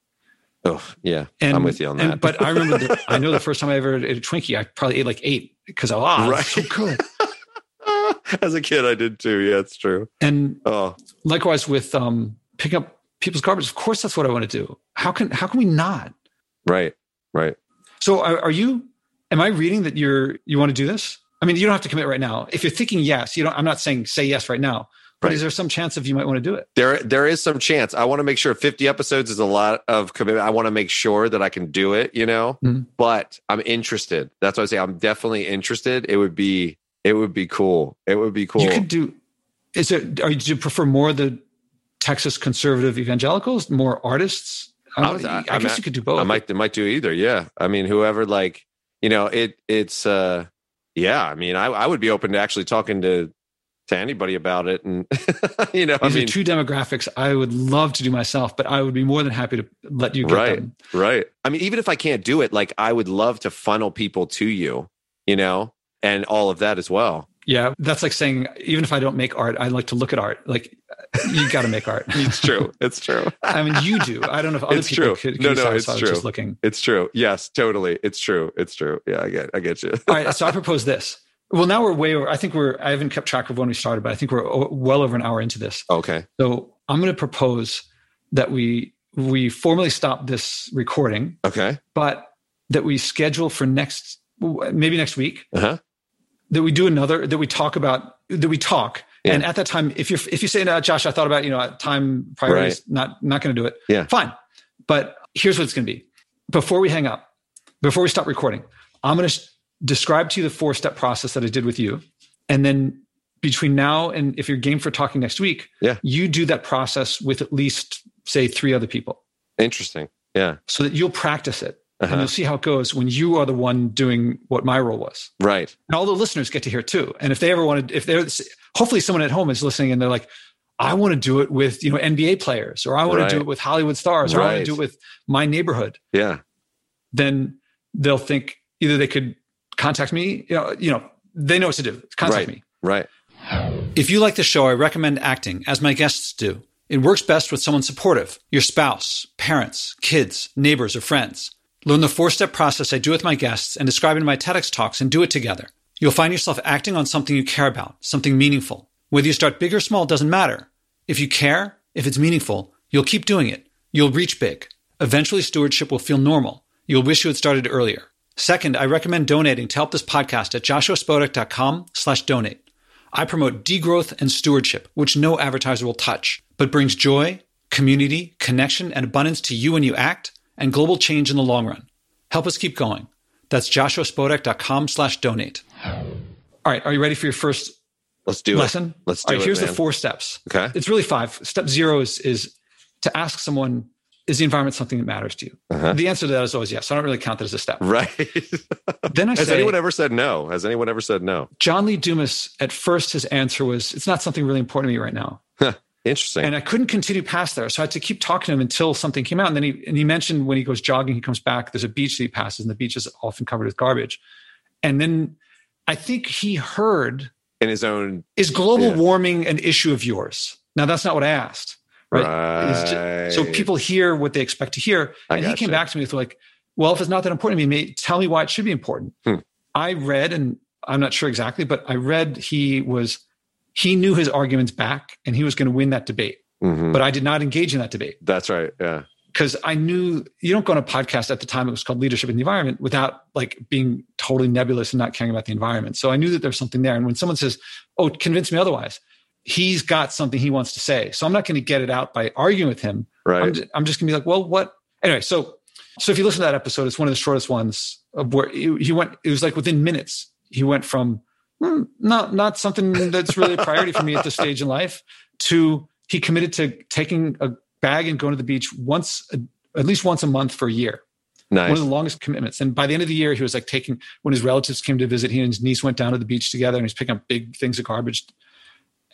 Oh, yeah. And, I'm with you on and- that. but I remember, the, I know the first time I ever ate a Twinkie, I probably ate like eight because I oh, Right. so good. As a kid, I did too. Yeah, it's true. And Oh, likewise with um, picking up people's garbage. Of course, that's what I want to do. How can how can we not? right, right. So are, are you? Am I reading that you're you want to do this? I mean, you don't have to commit right now. If you're thinking yes, you don't. I'm not saying say yes right now. But Right. is there some chance of you might want to do it? There, there is some chance. I want to make sure 50 episodes is a lot of commitment. I want to make sure that I can do it, you know, Mhm. but I'm interested. That's what I say. I'm definitely interested. It would be, it would be cool. It would be cool. You could do. Is it? Are you, do you prefer more the Texas conservative evangelicals, more artists? I, I was- I- I guess at- you could do both. I might, I might do either. Yeah. I mean, whoever like, you know, it, it's, uh, yeah. I mean, I, I would be open to actually talking to, to anybody about it. And, you know, I These mean, are two demographics I would love to do myself, but I would be more than happy to let you get Right. them. Right. I mean, even if I can't do it, like I would love to funnel people to you, you know, and all of that as well. Yeah, that's like saying even if I don't make art, I like to look at art. Like you got to make art. It's true. It's true. I mean, you do. I don't know if other It's people true. could, could No, no, it's true. just looking. It's true. Yes, totally. It's true. It's true. Yeah, I get I get you. All right, so I propose this. Well, now we're way over. I think we're. I haven't kept track of when we started, but I think we're well over an hour into this. Okay. So I'm going to propose that we we formally stop this recording, Okay. but that we schedule for next maybe next week Uh-huh. That we do another that we talk about that we talk. Yeah. And at that time, if you're if you say, no, Josh, I thought about you know time priorities, not not going to do it. Yeah. fine. But here's what it's going to be. Before we hang up, before we stop recording, I'm going to sh- describe to you the four step process that I did with you, and then between now and if you're game for talking next week, Yeah. you do that process with at least say three other people, Interesting. Yeah. so that you'll practice it. And Uh-huh. you'll see how it goes when you are the one doing what my role was Right. and all the listeners get to hear too. And if they ever wanted, if they're hopefully someone at home is listening and they're like, I want to do it with you know NBA players, or I want to do it with Hollywood stars, or I want to do it with my neighborhood. Yeah. Then they'll think either they could contact me, you know, you know, they know what to do. Contact Right. me. Right. If you like the show, I recommend acting, as my guests do. It works best with someone supportive your spouse, parents, kids, neighbors, or friends. Learn the four step process I do with my guests and describe in my TEDx talks and do it together. You'll find yourself acting on something you care about, something meaningful. Whether you start big or small doesn't matter. If you care, if it's meaningful, you'll keep doing it. You'll reach big. Eventually, stewardship will feel normal. You'll wish you had started earlier. Second, I recommend donating to help this podcast at joshuaspodek.com slash donate. I promote degrowth and stewardship, which no advertiser will touch, but brings joy, community, connection, and abundance to you when you act, and global change in the long run. Help us keep going. That's joshuaspodek.com slash donate. All right, are you ready for your first Let's do lesson? it. Let's do right, it. here's man. the four steps. Okay. It's really five. Step zero is, is to ask someone, is the environment something that matters to you? Uh-huh. The answer to that is always yes. I don't really count that as a step. Right. Then I Has say, anyone ever said no? Has anyone ever said no? John Lee Dumas, at first his answer was, it's not something really important to me right now. Interesting. And I couldn't continue past there. So I had to keep talking to him until something came out. And then he, and he mentioned when he goes jogging, he comes back, there's a beach that he passes and the beach is often covered with garbage. And then I think he heard, In his own is global Yeah. warming an issue of yours? Now that's not what I asked. Right. Ju- so people hear what they expect to hear. I And he came back to me with like, well, if it's not that important to me, tell me why it should be important. Hmm. I read, and I'm not sure exactly, but I read he was, he knew his arguments back and he was going to win that debate. Mhm. But I did not engage in that debate That's right. Yeah. because I knew you don't go on a podcast at the time it was called Leadership in the Environment without like being totally nebulous and not caring about the environment. So I knew that there's something there. And when someone says, "Oh, convince me otherwise," he's got something he wants to say. So I'm not going to get it out by arguing with him. Right. I'm just, I'm just going to be like, "Well, what?" Anyway, so so if you listen to that episode, it's one of the shortest ones of where he went. It was like within minutes he went from Hmm, not not something that's really a priority for me at this stage in life to he committed to taking a bag and going to the beach once, at least once a month for a year. Nice. One of the longest commitments. And by the end of the year, he was like taking, when his relatives came to visit, he and his niece went down to the beach together and he's picking up big things of garbage.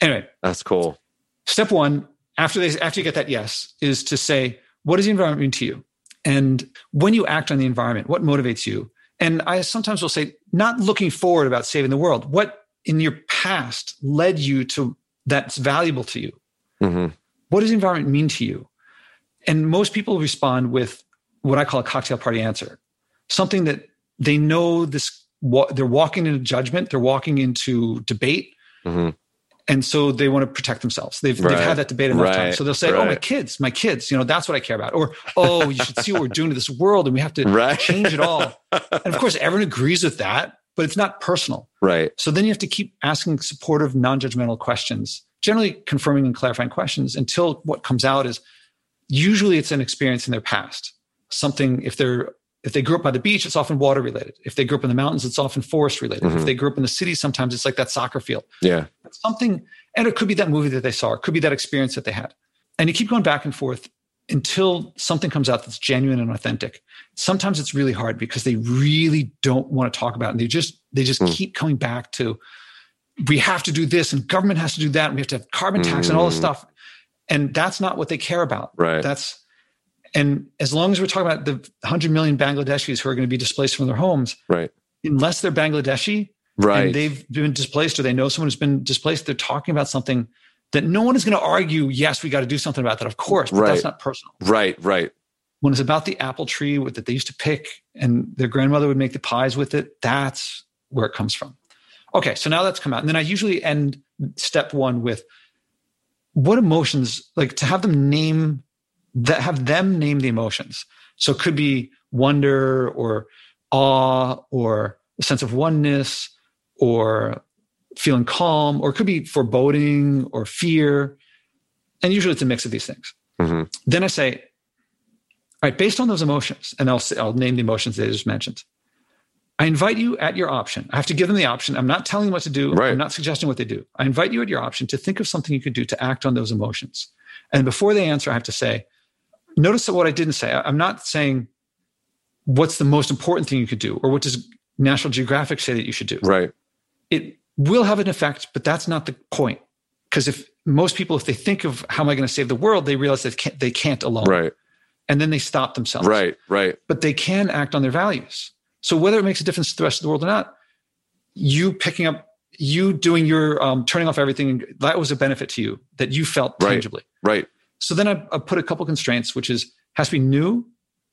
Anyway. That's cool. Step one, after they, after you get that yes, is to say, what does the environment mean to you? And when you act on the environment, what motivates you? And I sometimes will say, not looking forward about saving the world. What in your past led you to that's valuable to you? Mm-hmm. What does the environment mean to you? And most people respond with what I call a cocktail party answer, something that they know this, they're walking into judgment, they're walking into debate. Mm-hmm. And so they want to protect themselves. They've, right. they've had that debate enough right. times. So they'll say, right. oh, my kids, my kids, you know, that's what I care about. Or, oh, you should see what we're doing to this world and we have to change it all. And of course, everyone agrees with that, but it's not personal. Right. So then you have to keep asking supportive, non judgmental questions generally confirming and clarifying questions until what comes out is usually it's an experience in their past. Something, if they're if they grew up by the beach, it's often water related. If they grew up in the mountains, it's often forest related. Mm-hmm. If they grew up in the city, sometimes it's like that soccer field. Yeah. Something, and it could be that movie that they saw, it could be that experience that they had. And you keep going back and forth until something comes out that's genuine and authentic. Sometimes it's really hard because they really don't want to talk about it. And they just they just mm. keep coming back to we have to do this and government has to do that and we have to have carbon tax mm. and all this mm. stuff and that's not what they care about right that's and as long as we're talking about the 100 million bangladeshis who are going to be displaced from their homes right. unless they're bangladeshi right. and they've been displaced or they know someone who's been displaced they're talking about something that no one is going to argue yes we got to do something about that. Of course but right. that's not personal. Right right. When it's about the apple tree that they used to pick and their grandmother would make the pies with it that's where it comes from. Okay, so now that's come out. And then I usually end step one with what emotions, like to have them name that, have them name the emotions. So it could be wonder or awe or a sense of oneness or feeling calm, or it could be foreboding or fear. And usually it's a mix of these things. Mm-hmm. Then I say, all right, based on those emotions, and I'll, say, I'll name the emotions they just mentioned. I invite you at your option. I have to give them the option. I'm not telling them what to do. Right. I'm not suggesting what they do. I invite you at your option to think of something you could do to act on those emotions. And before they answer, I have to say, notice that what I didn't say. I'm not saying what's the most important thing you could do or what does National Geographic say that you should do. Right. It will have an effect, but that's not the point. Because if most people, if they think of how am I going to save the world, they realize they can't, they can't alone. Right. And then they stop themselves. Right. Right. But they can act on their values. So whether it makes a difference to the rest of the world or not, you picking up, you doing your um, turning off everything, that was a benefit to you that you felt tangibly. Right. So then I, I put a couple constraints, which is has to be new,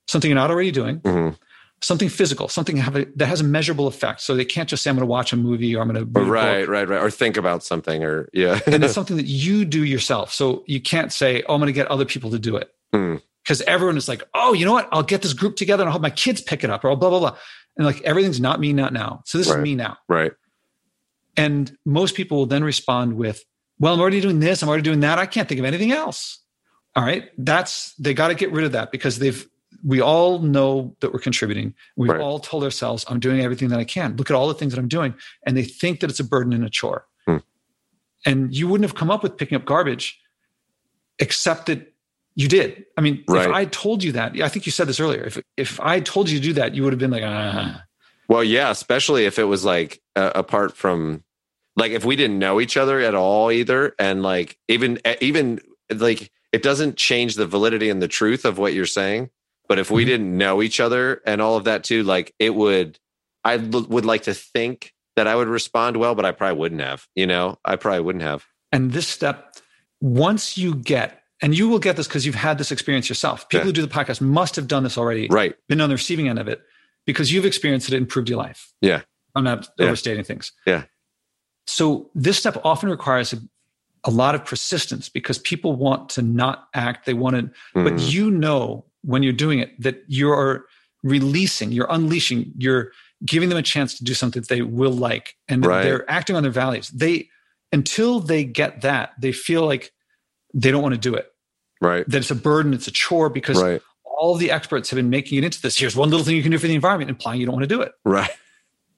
something you're not already doing, mm-hmm. something physical, something have a, that has a measurable effect. So they can't just say I'm going to watch a movie or I'm going to right, right, right, or think about something or yeah, and it's something that you do yourself. So you can't say, oh, I'm going to get other people to do it. Mm because everyone is like, oh, you know what? I'll get this group together and I'll have my kids pick it up or blah, blah, blah and like everything's not me not now so this right. is me now right and most people will then respond with well i'm already doing this i'm already doing that i can't think of anything else all right that's they got to get rid of that because they've we all know that we're contributing we've right. all told ourselves i'm doing everything that i can look at all the things that i'm doing and they think that it's a burden and a chore hmm. and you wouldn't have come up with picking up garbage except that you did. I mean, right. if I told you that, I think you said this earlier. If if I told you to do that, you would have been like, ah. Well, yeah, especially if it was like uh, apart from, like, if we didn't know each other at all either, and like even even like it doesn't change the validity and the truth of what you're saying. But if we mm-hmm. didn't know each other and all of that too, like it would, I l- would like to think that I would respond well, but I probably wouldn't have. You know, I probably wouldn't have. And this step, once you get and you will get this because you've had this experience yourself. People yeah. who do the podcast must have done this already, right? Been on the receiving end of it because you've experienced it, it improved your life. Yeah, I'm not yeah. overstating things. Yeah. So this step often requires a, lot of persistence because people want to not act. They want to, mm. but you know when you're doing it that you're releasing, you're unleashing, you're giving them a chance to do something that they will like and right. they're acting on their values. They until they get that, they feel like they don't want to do it. Right. That it's a burden, it's a chore because right. all the experts have been making it into this. Here's one little thing you can do for the environment, implying you don't want to do it. Right.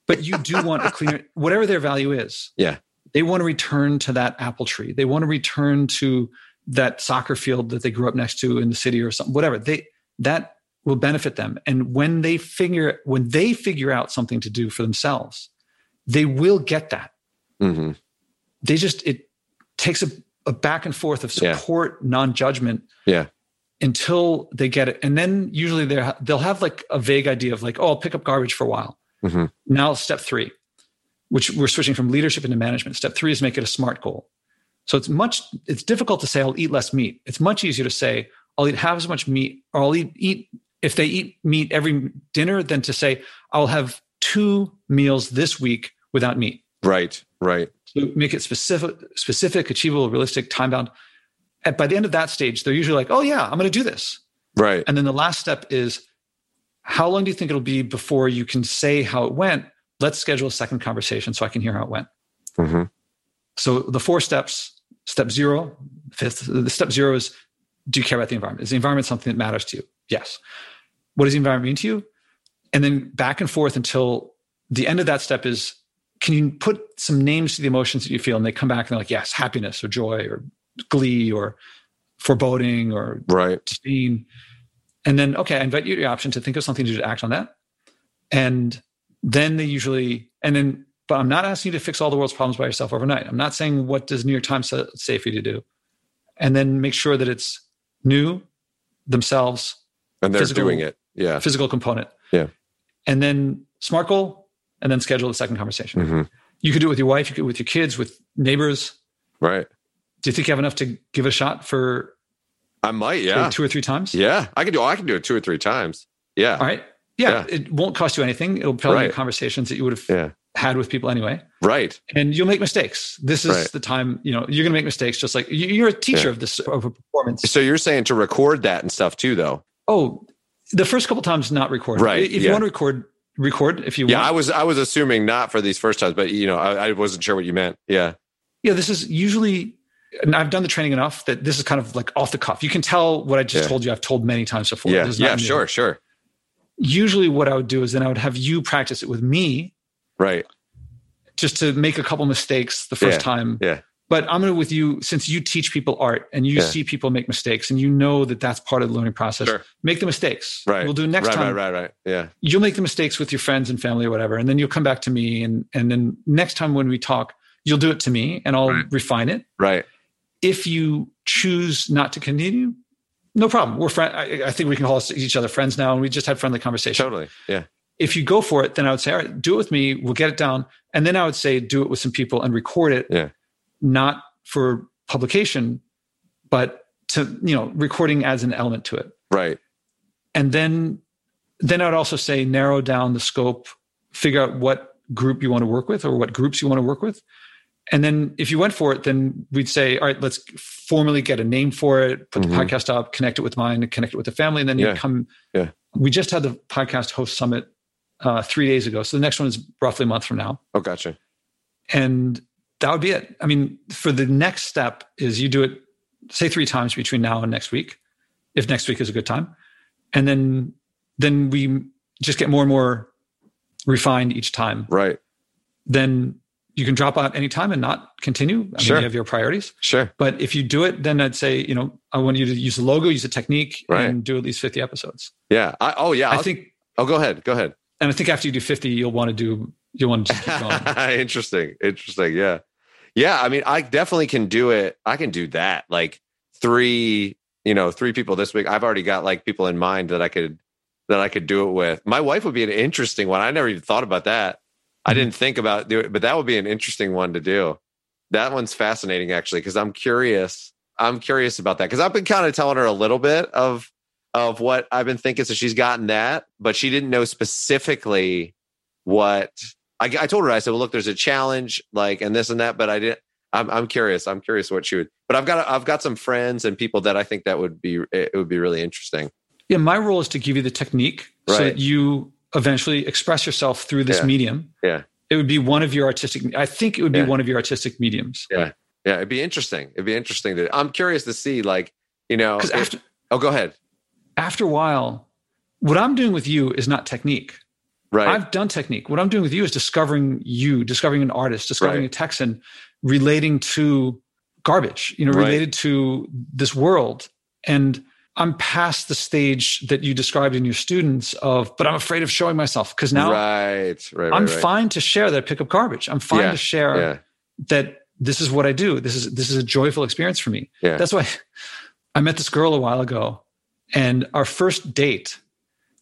But you do want a cleaner, whatever their value is. Yeah. They want to return to that apple tree. They want to return to that soccer field that they grew up next to in the city or something, whatever. They that will benefit them. And when they figure when they figure out something to do for themselves, they will get that. Mm-hmm. They just it takes a, a, back and forth of support, yeah. non-judgment. Yeah. Until they get it, and then usually they they'll have like a vague idea of like, oh, I'll pick up garbage for a while. Mm-hmm. Now, step three, which we're switching from leadership into management. Step three is make it a smart goal. So it's much it's difficult to say I'll eat less meat. It's much easier to say I'll eat half as much meat, or I'll eat, eat if they eat meat every dinner, than to say I'll have two meals this week without meat. Right, right. So make it specific, specific, achievable, realistic, time bound. And by the end of that stage, they're usually like, "Oh yeah, I'm going to do this." Right. And then the last step is, how long do you think it'll be before you can say how it went? Let's schedule a second conversation so I can hear how it went. Mm-hmm. So the four steps, step zero, fifth, the step zero is do you care about the environment? Is the environment something that matters to you? Yes. What does the environment mean to you? And then back and forth until the end of that step is can you put some names to the emotions that you feel? And they come back and they're like, yes, happiness or joy or glee or foreboding or right. disdain. And then, okay, I invite you to your option to think of something to, to act on that. And then they usually, and then but I'm not asking you to fix all the world's problems by yourself overnight. I'm not saying what does New York Times say for you to do, and then make sure that it's new, themselves, and they're physical, doing it. Yeah, physical component. Yeah, and then smart goal, and then schedule the second conversation. Mm-hmm. You could do it with your wife. You could do it with your kids, with neighbors. Right. Do you think you have enough to give a shot for? I might. Yeah. Two or three times. Yeah, I can do. I can do it two or three times. Yeah. All right. Yeah, yeah. it won't cost you anything. It'll probably right. be conversations that you would have yeah had with people anyway. Right. And you'll make mistakes. This is right. the time, you know, you're going to make mistakes just like you're a teacher yeah. of this of a performance. So you're saying to record that and stuff too though. Oh, the first couple times not record. Right. If you want to record record if you want. yeah, want. I was I was assuming not for these first times, but you know, I, I wasn't sure what you meant. Yeah. Yeah, this is usually and I've done the training enough that this is kind of like off the cuff. You can tell what I just told you I've told many times before. Yeah, yeah, sure, sure. Usually what I would do is then I would have you practice it with me. Right just to make a couple mistakes the first yeah, time. Yeah. But I'm going to with you since you teach people art and you yeah. see people make mistakes and you know that that's part of the learning process. Sure. Make the mistakes. Right. We'll do it next right, time. Right, right, right. Yeah. You'll make the mistakes with your friends and family or whatever, and then you'll come back to me and and then next time when we talk, you'll do it to me and I'll right. refine it. Right. If you choose not to continue, no problem. We're friend. I, I think we can call each other friends now, and we just had friendly conversation. Totally. Yeah if you go for it, then I would say, all right, do it with me. We'll get it down. And then I would say, do it with some people and record it. Yeah. Not for publication, but to, you know, recording adds an element to it. Right. And then, then I would also say, narrow down the scope, figure out what group you want to work with or what groups you want to work with. And then if you went for it, then we'd say, all right, let's formally get a name for it, put mm-hmm. the podcast up, connect it with mine, connect it with the family. And then you come. Yeah. We just had the podcast host summit uh, three days ago. So the next one is roughly a month from now. Oh, gotcha. And that would be it. I mean, for the next step is you do it, say three times between now and next week, if next week is a good time, and then then we just get more and more refined each time. Right. Then you can drop out anytime and not continue. I sure. mean, you have your priorities. Sure. But if you do it, then I'd say, you know, I want you to use the logo, use the technique, right. and do at least 50 episodes. Yeah. I, oh, yeah. I I'll, think. Oh, go ahead. Go ahead and I think after you do 50, you'll want to do, you'll want to just keep going. interesting. Interesting. Yeah. Yeah. I mean, I definitely can do it. I can do that. Like three, you know, three people this week. I've already got like people in mind that I could, that I could do it with. My wife would be an interesting one. I never even thought about that. I mm-hmm. didn't think about doing it, but that would be an interesting one to do. That one's fascinating actually, because I'm curious. I'm curious about that because I've been kind of telling her a little bit of of what I've been thinking. So she's gotten that, but she didn't know specifically what I, I told her. I said, "Well, look, there's a challenge, like, and this and that." But I didn't. I'm, I'm curious. I'm curious what she would. But I've got I've got some friends and people that I think that would be it would be really interesting. Yeah, my role is to give you the technique right. so that you eventually express yourself through this yeah. medium. Yeah. It would be one of your artistic I think it would be yeah. one of your artistic mediums. Yeah. Yeah, it'd be interesting. It'd be interesting to I'm curious to see like, you know, Cuz after Oh, go ahead. After a while, what I'm doing with you is not technique. Right. I've done technique. What I'm doing with you is discovering you, discovering an artist, discovering right. a Texan relating to garbage, you know, right. related to this world. And I'm past the stage that you described in your students of, but I'm afraid of showing myself because now right, right, I'm right, fine to share that I pick up garbage. I'm fine yeah, to share yeah. that this is what I do. This is this is a joyful experience for me. Yeah. That's why I met this girl a while ago, and our first date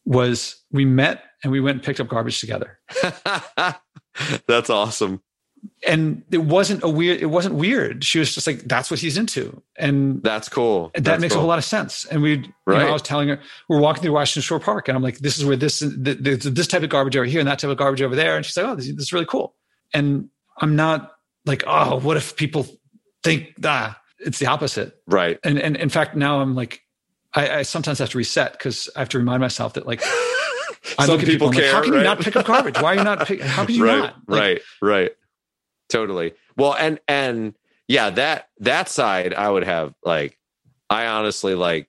was we met and we went and picked up garbage together. That's awesome. And it wasn't a weird, it wasn't weird. She was just like, that's what he's into. And that's cool. That that's makes cool. a whole lot of sense. And we, right. you know, I was telling her, we're walking through Washington Square Park and I'm like, this is where this, there's this type of garbage over here and that type of garbage over there. And she's like, oh, this, this is really cool. And I'm not like, oh, what if people think, ah, it's the opposite. Right. And, and in fact, now I'm like, I, I sometimes have to reset because I have to remind myself that like, I Some look at people, people, care, like, how can right? you not pick up garbage? Why are you not pick, how can you right, not? Like, right, right. Totally. Well, and and yeah, that that side I would have like I honestly like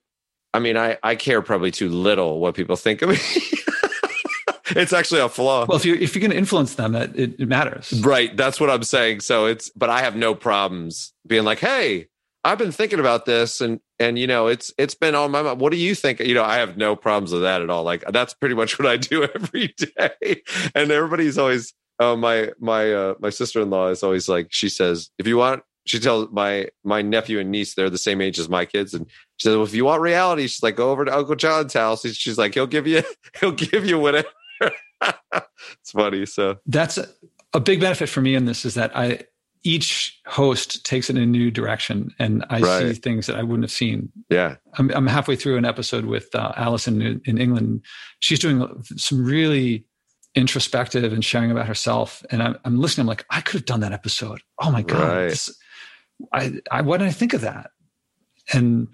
I mean I I care probably too little what people think of me. it's actually a flaw. Well, if you if you're going to influence them, that it, it matters. Right. That's what I'm saying. So it's but I have no problems being like, hey, I've been thinking about this and and you know it's it's been on my mind. What do you think? You know, I have no problems with that at all. Like that's pretty much what I do every day. And everybody's always oh my my uh my sister-in-law is always like she says, if you want she tells my my nephew and niece they're the same age as my kids and she says well, if you want reality she's like go over to uncle john's house she's like he'll give you he'll give you whatever it's funny so that's a, a big benefit for me in this is that i each host takes it in a new direction and I Right. see things that I wouldn't have seen. yeah I'm, I'm halfway through an episode with uh, Allison in, in England. She's doing some really introspective and sharing about herself. And I'm, I'm listening. I'm like, I could have done that episode. Oh my God. Right. this- I, I, why didn't I think of that? And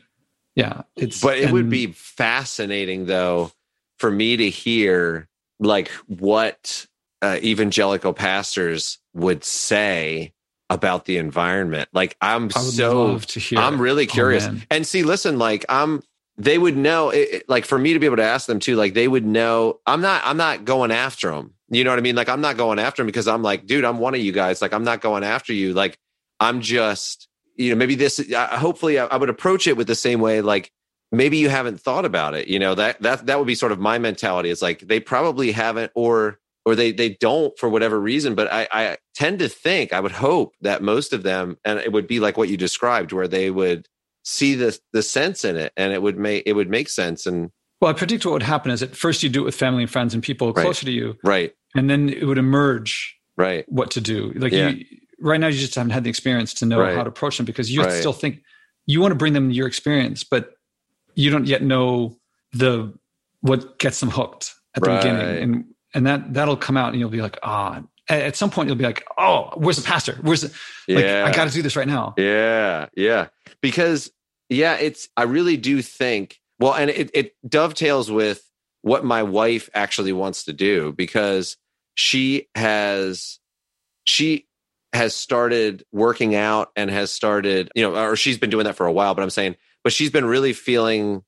yeah, it's, but it would be fascinating though for me to hear like what uh, evangelical pastors would say about the environment like i'm so love to hear. i'm really Oh, curious man. and see listen like i'm they would know it, it- like for me to be able to ask them too like they would know i'm not i'm not going after them you know what i mean? Like i'm not going after them because i'm like dude i'm one of you guys. Like i'm not going after you. Like i'm just you know maybe this uh, hopefully I, I would approach it with the same way like maybe you haven't thought about it. You know that that that would be sort of my mentality. It's like they probably haven't or or they they don't for whatever reason but i i tend to think i would hope that most of them and it would be like what you described where they would see the the sense in it and it would make it would make sense and Well, I predict what would happen is at first you do it with family and friends and people Right. closer to you, right and then it would emerge right what to do. Like Yeah. you, right now, you just haven't had the experience to know Right. how to approach them because you Right. still think you want to bring them your experience, but you don't yet know the what gets them hooked at the beginning, and and that that'll come out, and you'll be like, ah. At at some point, you'll be like, "Oh, where's the pastor? Where's the like? Yeah. I got to do this right now." Yeah, yeah. Because yeah, it's I really do think well, and it, it dovetails with what my wife actually wants to do because she has she has started working out and has started, you know, or she's been doing that for a while, but I'm saying, but she's been really feeling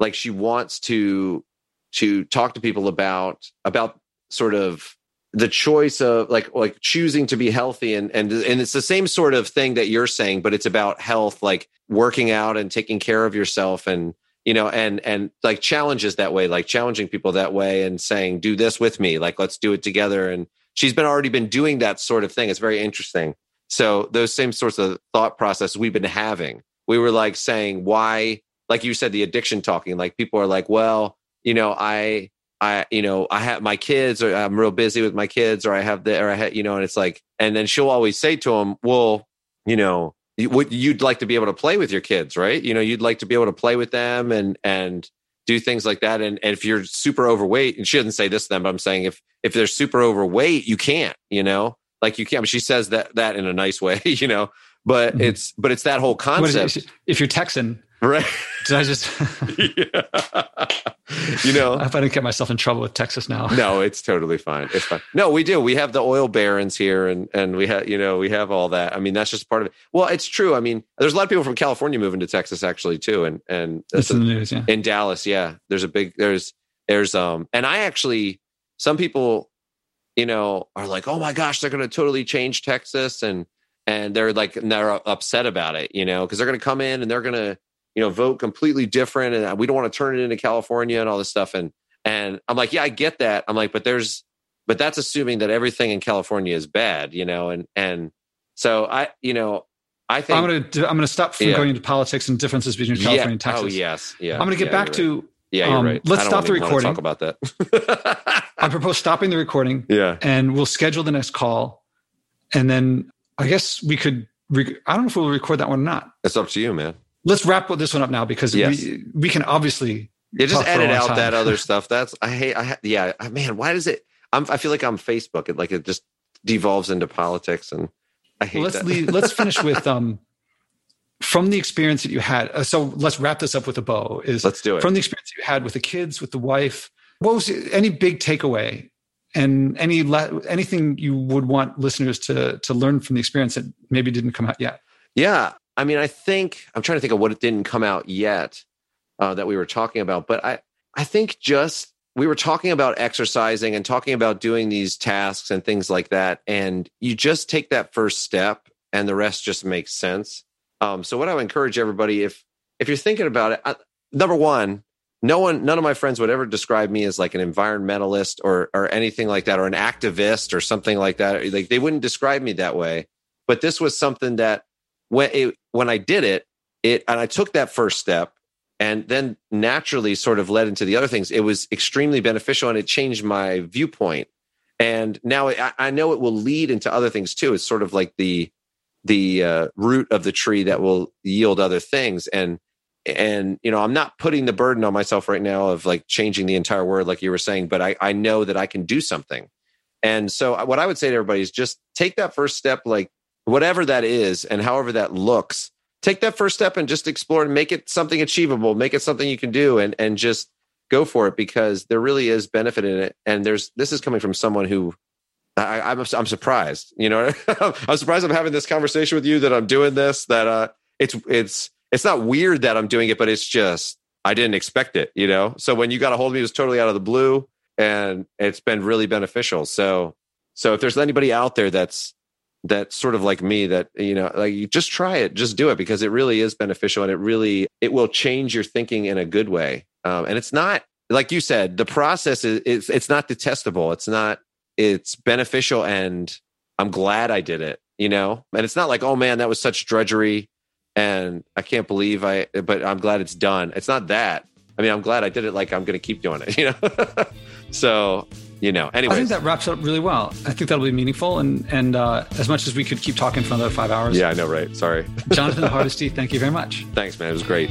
like she wants to to talk to people about about sort of the choice of like like choosing to be healthy and and and it's the same sort of thing that you're saying but it's about health like working out and taking care of yourself and you know and and like challenges that way like challenging people that way and saying do this with me like let's do it together. And she's been already been doing that sort of thing. It's very interesting. So those same sorts of thought process we've been having. We were like saying why like you said the addiction talking like people are like well you know i I, you know, I have my kids, or I'm real busy with my kids, or I have the, or I have, you know, and it's like, and then she'll always say to him, well, you know, would you'd like to be able to play with your kids, right? You know, you'd like to be able to play with them and and do things like that. And, and if you're super overweight, and she doesn't say this to them, but I'm saying if if they're super overweight, you can't, you know, like you can't. But she says that that in a nice way, you know. But Mhm. it's but it's that whole concept. it? If you're Texan, Right. Did I just? you know, I hope I didn't get myself in trouble with Texas now. no, it's totally fine. It's fine. No, we do. We have the oil barons here, and and we have you know we have all that. I mean, that's just part of it. Well, it's true. I mean, there's a lot of people from California moving to Texas actually too, and and it's in the news. Yeah, in Dallas. Yeah, there's a big there's there's um, and I actually some people, you know, are like, oh my gosh, they're going to totally change Texas, and and they're like and they're upset about it, you know, because they're going to come in and they're going to you know vote completely different and we don't want to turn it into california and all this stuff and and i'm like yeah i get that. I'm like but there's but that's assuming that everything in california is bad you know and and so i you know i think i'm gonna i'm gonna stop from yeah. going into politics and differences between california yeah. and texas. oh yes. Yeah. I'm gonna get yeah, back to yeah you're um, right. let's stop the recording talk about that. I propose stopping the recording yeah. and we'll schedule the next call and then i guess we could re- i don't know if we'll record that one or not. It's up to you man let's wrap this one up now because yes. we we can obviously yeah just edit out time. that other stuff. That's i hate i yeah man why does it I'm, i feel like i'm facebook. It like it just devolves into politics and i hate well, let's leave, let's finish with um from the experience that you had uh, so let's wrap this up with a bow is let's do it. from the experience you had with the kids with the wife what was any big takeaway and any anything you would want listeners to to learn from the experience that maybe didn't come out yet? Yeah I mean, I think I'm trying to think of what it didn't come out yet uh, that we were talking about, but I I think just we were talking about exercising and talking about doing these tasks and things like that, and you just take that first step, and the rest just makes sense. Um, so, what I would encourage everybody, if if you're thinking about it, I, number one, no one, none of my friends would ever describe me as like an environmentalist or or anything like that, or an activist or something like that. Like they wouldn't describe me that way. But this was something that when it, when I did it, it and I took that first step and then naturally sort of led into the other things. It was extremely beneficial and it changed my viewpoint. And now I, I know it will lead into other things too. It's sort of like the the uh, root of the tree that will yield other things. And and you know, I'm not putting the burden on myself right now of like changing the entire word, like you were saying, but I I know that I can do something. And so what I would say to everybody is just take that first step, like whatever that is and however that looks take that first step and just explore and make it something achievable make it something you can do and and just go for it because there really is benefit in it. And there's this is coming from someone who I, am I'm, I'm surprised you know i'm surprised i'm having this conversation with you that i'm doing this that uh it's it's it's not weird that i'm doing it but it's just i didn't expect it you know? So when you got a hold of me it was totally out of the blue and it's been really beneficial. So so if there's anybody out there that's that sort of like me that you know like you just try it just do it because it really is beneficial and it really it will change your thinking in a good way. Um, and it's not like you said the process is it's, it's not detestable. It's not it's beneficial and i'm glad i did it you know? And it's not like oh man that was such drudgery and i can't believe i but i'm glad it's done. It's not that. I mean i'm glad i did it like i'm gonna keep doing it you know? So you know. Anyway, I think that wraps up really well. I think that'll be meaningful, and and uh, as much as we could keep talking for another five hours. Yeah, I know, right? Sorry, Jonathan Hardesty. Thank you very much. Thanks, man. It was great.